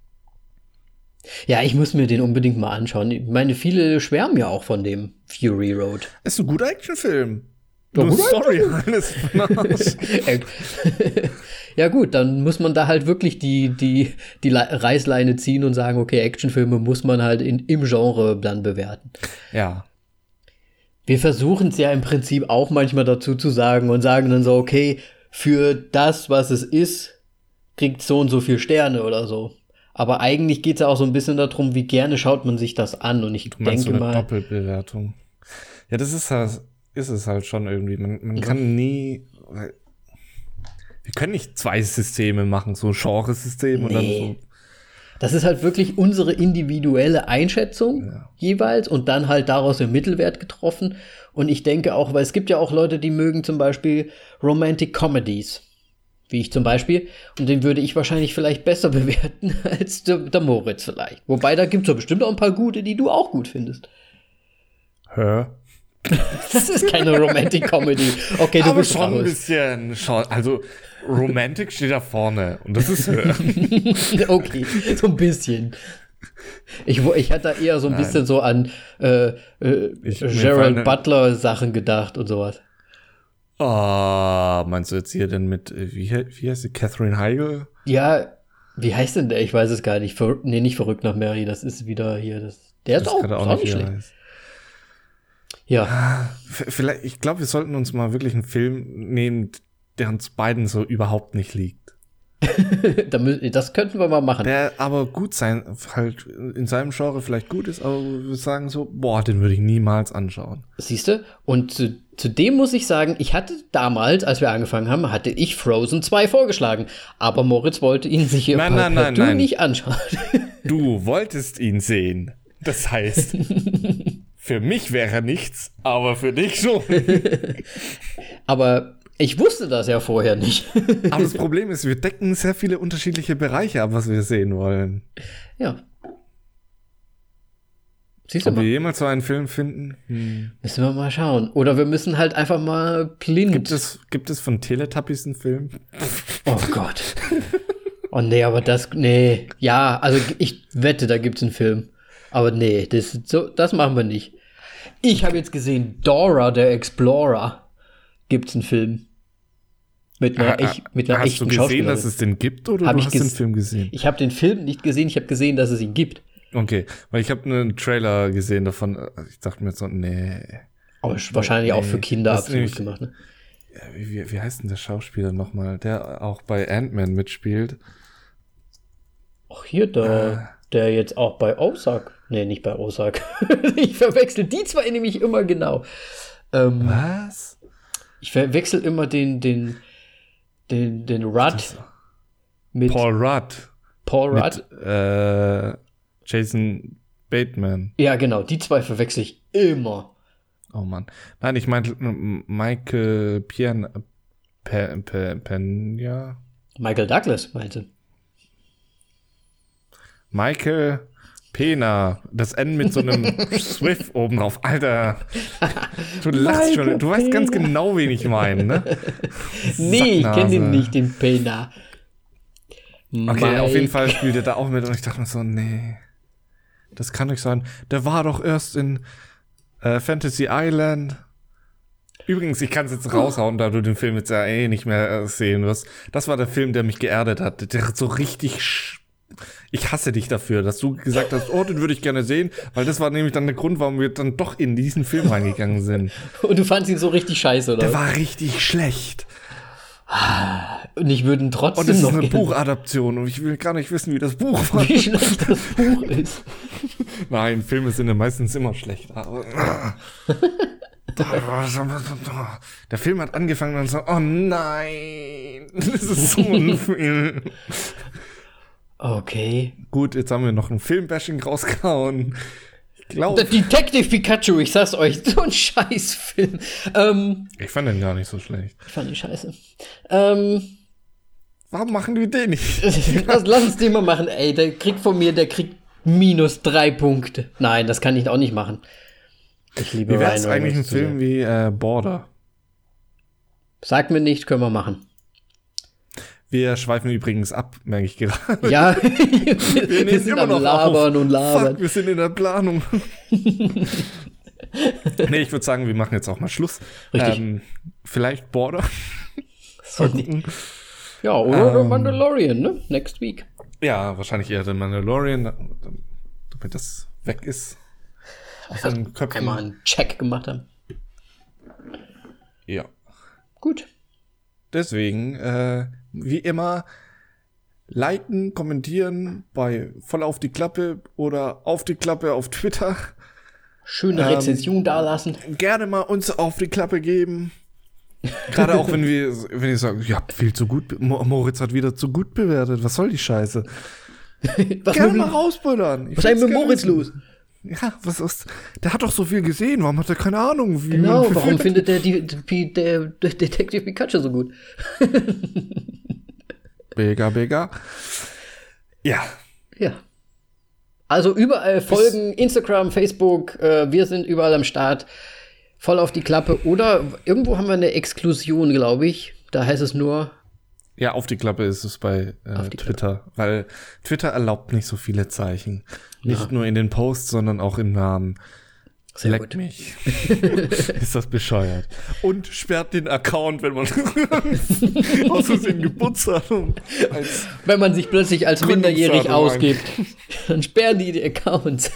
Speaker 1: Ja, ich muss mir den unbedingt mal anschauen. Ich meine, viele schwärmen ja auch von dem Fury Road.
Speaker 2: Es ist ein guter Actionfilm. Story alles von Arsch.
Speaker 1: ja gut, dann muss man da halt wirklich die, die, die Le- Reißleine ziehen und sagen, okay, Actionfilme muss man halt in, im Genre dann bewerten.
Speaker 2: ja.
Speaker 1: Wir versuchen es ja im Prinzip auch manchmal dazu zu sagen und sagen dann so, okay, für das, was es ist, kriegt so und so viel Sterne oder so. Aber eigentlich geht es ja auch so ein bisschen darum, wie gerne schaut man sich das an. Und ich
Speaker 2: Du
Speaker 1: denke
Speaker 2: so eine
Speaker 1: mal,
Speaker 2: Doppelbewertung. Ja, das ist halt, ist es halt schon irgendwie. Man, man kann nie. Wir können nicht zwei Systeme machen, so ein Genre-System und dann
Speaker 1: Nee.
Speaker 2: so.
Speaker 1: das ist halt wirklich unsere individuelle Einschätzung
Speaker 2: Ja.
Speaker 1: jeweils und dann halt daraus den Mittelwert getroffen. Und ich denke auch, weil es gibt ja auch Leute, die mögen zum Beispiel Romantic Comedies. Wie ich zum Beispiel. Und den würde ich wahrscheinlich vielleicht besser [laughs] bewerten als der, der Moritz vielleicht. Wobei da gibt es ja bestimmt auch ein paar gute, die du auch gut findest.
Speaker 2: Hä? [laughs]
Speaker 1: Das ist keine Romantic Comedy. Okay, du
Speaker 2: Aber
Speaker 1: bist
Speaker 2: schon ein
Speaker 1: raus.
Speaker 2: bisschen. Schon, also, Romantic steht da vorne. Und das ist Hör. [laughs]
Speaker 1: okay, so ein bisschen. Ich, ich hatte da eher so ein bisschen so an äh, äh,
Speaker 2: Ich-
Speaker 1: Gerald Butler Sachen gedacht und sowas.
Speaker 2: Ah, meinst du jetzt hier denn mit, äh, wie, wie heißt sie, Catherine Heigl?
Speaker 1: Ja, wie heißt denn der? Ich weiß es gar nicht. Ver nee, nicht verrückt nach Mary. Das ist wieder hier. Das, der ist
Speaker 2: Das
Speaker 1: auch,
Speaker 2: gerade
Speaker 1: auch nicht schlecht.
Speaker 2: heißt.
Speaker 1: Ja,
Speaker 2: V- Vielleicht, ich glaube, wir sollten uns mal wirklich einen Film nehmen, der uns beiden so überhaupt nicht liegt. [laughs]
Speaker 1: das könnten wir mal machen.
Speaker 2: Der aber gut sein, halt in seinem Genre vielleicht gut ist, aber wir sagen so, boah, den würde ich niemals anschauen.
Speaker 1: Siehst du? Und zu, zu dem muss ich sagen, ich hatte damals, als wir angefangen haben, hatte ich Frozen 2 vorgeschlagen. Aber Moritz wollte ihn sich hier
Speaker 2: Nein, nein, nein, nein.
Speaker 1: nicht anschauen. [laughs]
Speaker 2: Du wolltest ihn sehen. Das heißt, [laughs] für mich wäre nichts, aber für dich schon. [laughs]
Speaker 1: Aber ich wusste das ja vorher nicht. [laughs]
Speaker 2: Aber das Problem ist, wir decken sehr viele unterschiedliche Bereiche ab, was wir sehen wollen.
Speaker 1: ja. Siehst du
Speaker 2: Ob wir
Speaker 1: mal?
Speaker 2: jemals so einen Film finden? Hm.
Speaker 1: Müssen wir mal schauen. Oder wir müssen halt einfach mal blind.
Speaker 2: Gibt, es, gibt es von Teletubbies einen Film?
Speaker 1: Oh Gott. Oh nee, aber das. Nee. Ja, also ich wette, da gibt's einen Film. Aber nee, das, so, das machen wir nicht. Ich habe jetzt gesehen, Dora, der Explorer, gibt's einen Film. Mit einer, echt, mit einer
Speaker 2: Hast
Speaker 1: echten
Speaker 2: du gesehen, dass es den gibt oder
Speaker 1: Hab
Speaker 2: du
Speaker 1: ich
Speaker 2: hast den Film gesehen?
Speaker 1: Ich habe den Film nicht gesehen, ich habe gesehen, dass es ihn gibt.
Speaker 2: Okay, weil ich habe einen Trailer gesehen davon. äh, Ich dachte mir so, nee.
Speaker 1: Aber wahrscheinlich auch für
Speaker 2: Nee,
Speaker 1: Kinder
Speaker 2: das
Speaker 1: absolut
Speaker 2: nämlich-
Speaker 1: gemacht. Ne?
Speaker 2: Ja, Wie, wie, heißt denn der Schauspieler nochmal, der auch bei Ant-Man mitspielt?
Speaker 1: Ach, hier, der, der jetzt auch bei Ozark. Nee, nicht bei Ozark. [laughs] ich verwechsel die zwei nämlich immer genau. Ähm,
Speaker 2: Was?
Speaker 1: ich verwechsel immer den, den, den, den Rudd mit Paul,
Speaker 2: Paul Rudd.
Speaker 1: Rudd.
Speaker 2: Mit, äh, Jason Bateman.
Speaker 1: Ja, genau, die zwei verwechsel ich immer.
Speaker 2: Oh Mann. Nein, ich meinte Michael Pian Pe, Pe, Pena.
Speaker 1: Michael Douglas meinte.
Speaker 2: Michael Pena. Das N mit so einem [laughs] Swift oben drauf. Alter. Du lachst schon. Du weißt ganz genau, wen ich meine, ne? [laughs]
Speaker 1: Nee, ich kenne den nicht, den Pena.
Speaker 2: Okay, auf jeden
Speaker 1: Mike-
Speaker 2: Fall spielt er da auch mit und ich dachte mir so, nee. Das kann nicht sein. Der war doch erst in äh, Fantasy Island. Übrigens, ich kann es jetzt raushauen, da du den Film jetzt ja eh nicht mehr äh, sehen wirst. Das war der Film, der mich geerdet hat. Der hat so richtig. Ich hasse dich dafür, dass du gesagt hast, oh, den würde ich gerne sehen, weil das war nämlich dann der Grund, warum wir dann doch in diesen Film reingegangen sind. [laughs]
Speaker 1: Und du fandst ihn so richtig scheiße, oder?
Speaker 2: Der war richtig schlecht.
Speaker 1: Und ich würde ihn trotzdem
Speaker 2: Und es ist
Speaker 1: noch
Speaker 2: eine
Speaker 1: gerne-
Speaker 2: Buchadaption und ich will gar nicht wissen, wie das Buch [laughs] war.
Speaker 1: wie schlecht das Buch ist. [laughs]
Speaker 2: Nein, Filme sind ja meistens immer schlecht. Aber, der Film hat angefangen und so, oh nein, das ist so ein Film.
Speaker 1: Okay.
Speaker 2: Gut, jetzt haben wir noch ein Filmbashing rausgehauen. Ich glaube,
Speaker 1: Detective Pikachu, ich sag's euch, [laughs] so ein Scheißfilm. Ähm,
Speaker 2: ich fand den gar nicht so schlecht.
Speaker 1: ich fand ihn scheiße. Ähm,
Speaker 2: Warum machen die den nicht? [laughs]
Speaker 1: lass, lass uns den mal machen. Ey, der kriegt von mir, der kriegt minus drei Punkte. Nein, das kann ich auch nicht machen. Ich liebe
Speaker 2: Wie wäre es
Speaker 1: Ryan
Speaker 2: eigentlich ein Film wie äh, Border?
Speaker 1: Sagt mir nicht, können wir machen.
Speaker 2: Wir schweifen übrigens ab, merke ich gerade.
Speaker 1: Ja, [laughs] wir,
Speaker 2: nehmen
Speaker 1: sind am Labern
Speaker 2: auf.
Speaker 1: und labern.
Speaker 2: Fuck, wir sind in der Planung. [laughs] nee, ich würde sagen, wir machen jetzt auch mal Schluss.
Speaker 1: Richtig.
Speaker 2: Ähm, vielleicht Border. [laughs]
Speaker 1: So, die- ja, oder der
Speaker 2: Ähm.
Speaker 1: Mandalorian, ne? Next week.
Speaker 2: Ja, wahrscheinlich eher der Mandalorian, damit das weg ist. Aus den Köpfen.
Speaker 1: Einmal einen Check gemacht haben.
Speaker 2: Ja.
Speaker 1: Gut.
Speaker 2: Deswegen, äh, wie immer, liken, kommentieren bei voll auf die Klappe oder auf die Klappe auf Twitter.
Speaker 1: Schöne
Speaker 2: Ähm,
Speaker 1: Rezension dalassen.
Speaker 2: Gerne mal uns auf die Klappe geben. Gerade auch wenn wir, wenn ihr sagt, ja, viel zu gut, Mo- Moritz hat wieder zu gut bewertet. Was soll die Scheiße? [laughs]
Speaker 1: Was,
Speaker 2: Gerne mal rausbuddern. Ich
Speaker 1: was ist
Speaker 2: will's
Speaker 1: mit Moritz los?
Speaker 2: Ja, was ist, der hat doch so viel gesehen. Warum hat er keine Ahnung? Wie
Speaker 1: Genau, warum findet der, die, die, der Detective Pikachu so gut? [laughs]
Speaker 2: Mega, mega. Ja,
Speaker 1: Ja. Also überall folgen, Instagram, Facebook, äh, wir sind überall am Start. Voll auf die Klappe. Oder irgendwo haben wir eine Exklusion, glaube ich. Da heißt es nur,
Speaker 2: Ja, auf die Klappe ist es bei äh, Twitter, weil Twitter erlaubt nicht so viele Zeichen. Nicht nur in den Posts, sondern auch im Namen.
Speaker 1: Sehr
Speaker 2: Leck
Speaker 1: gut.
Speaker 2: mich. [laughs] ist das bescheuert. Und sperrt den Account, wenn man [laughs] aus Versehen Geburtstag hat.
Speaker 1: Wenn man sich plötzlich als minderjährig ausgibt, dann sperren die die Accounts.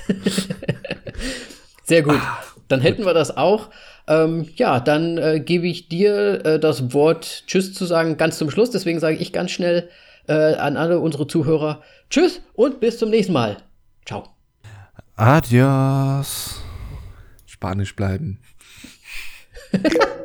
Speaker 1: [laughs] Sehr gut. Dann hätten wir das auch. Ähm, ja, dann äh, gebe ich dir äh, das Wort Tschüss zu sagen ganz zum Schluss. Deswegen sage ich ganz schnell äh, an alle unsere Zuhörer Tschüss und bis zum nächsten Mal. Ciao.
Speaker 2: Adios. Spanisch bleiben. [laughs]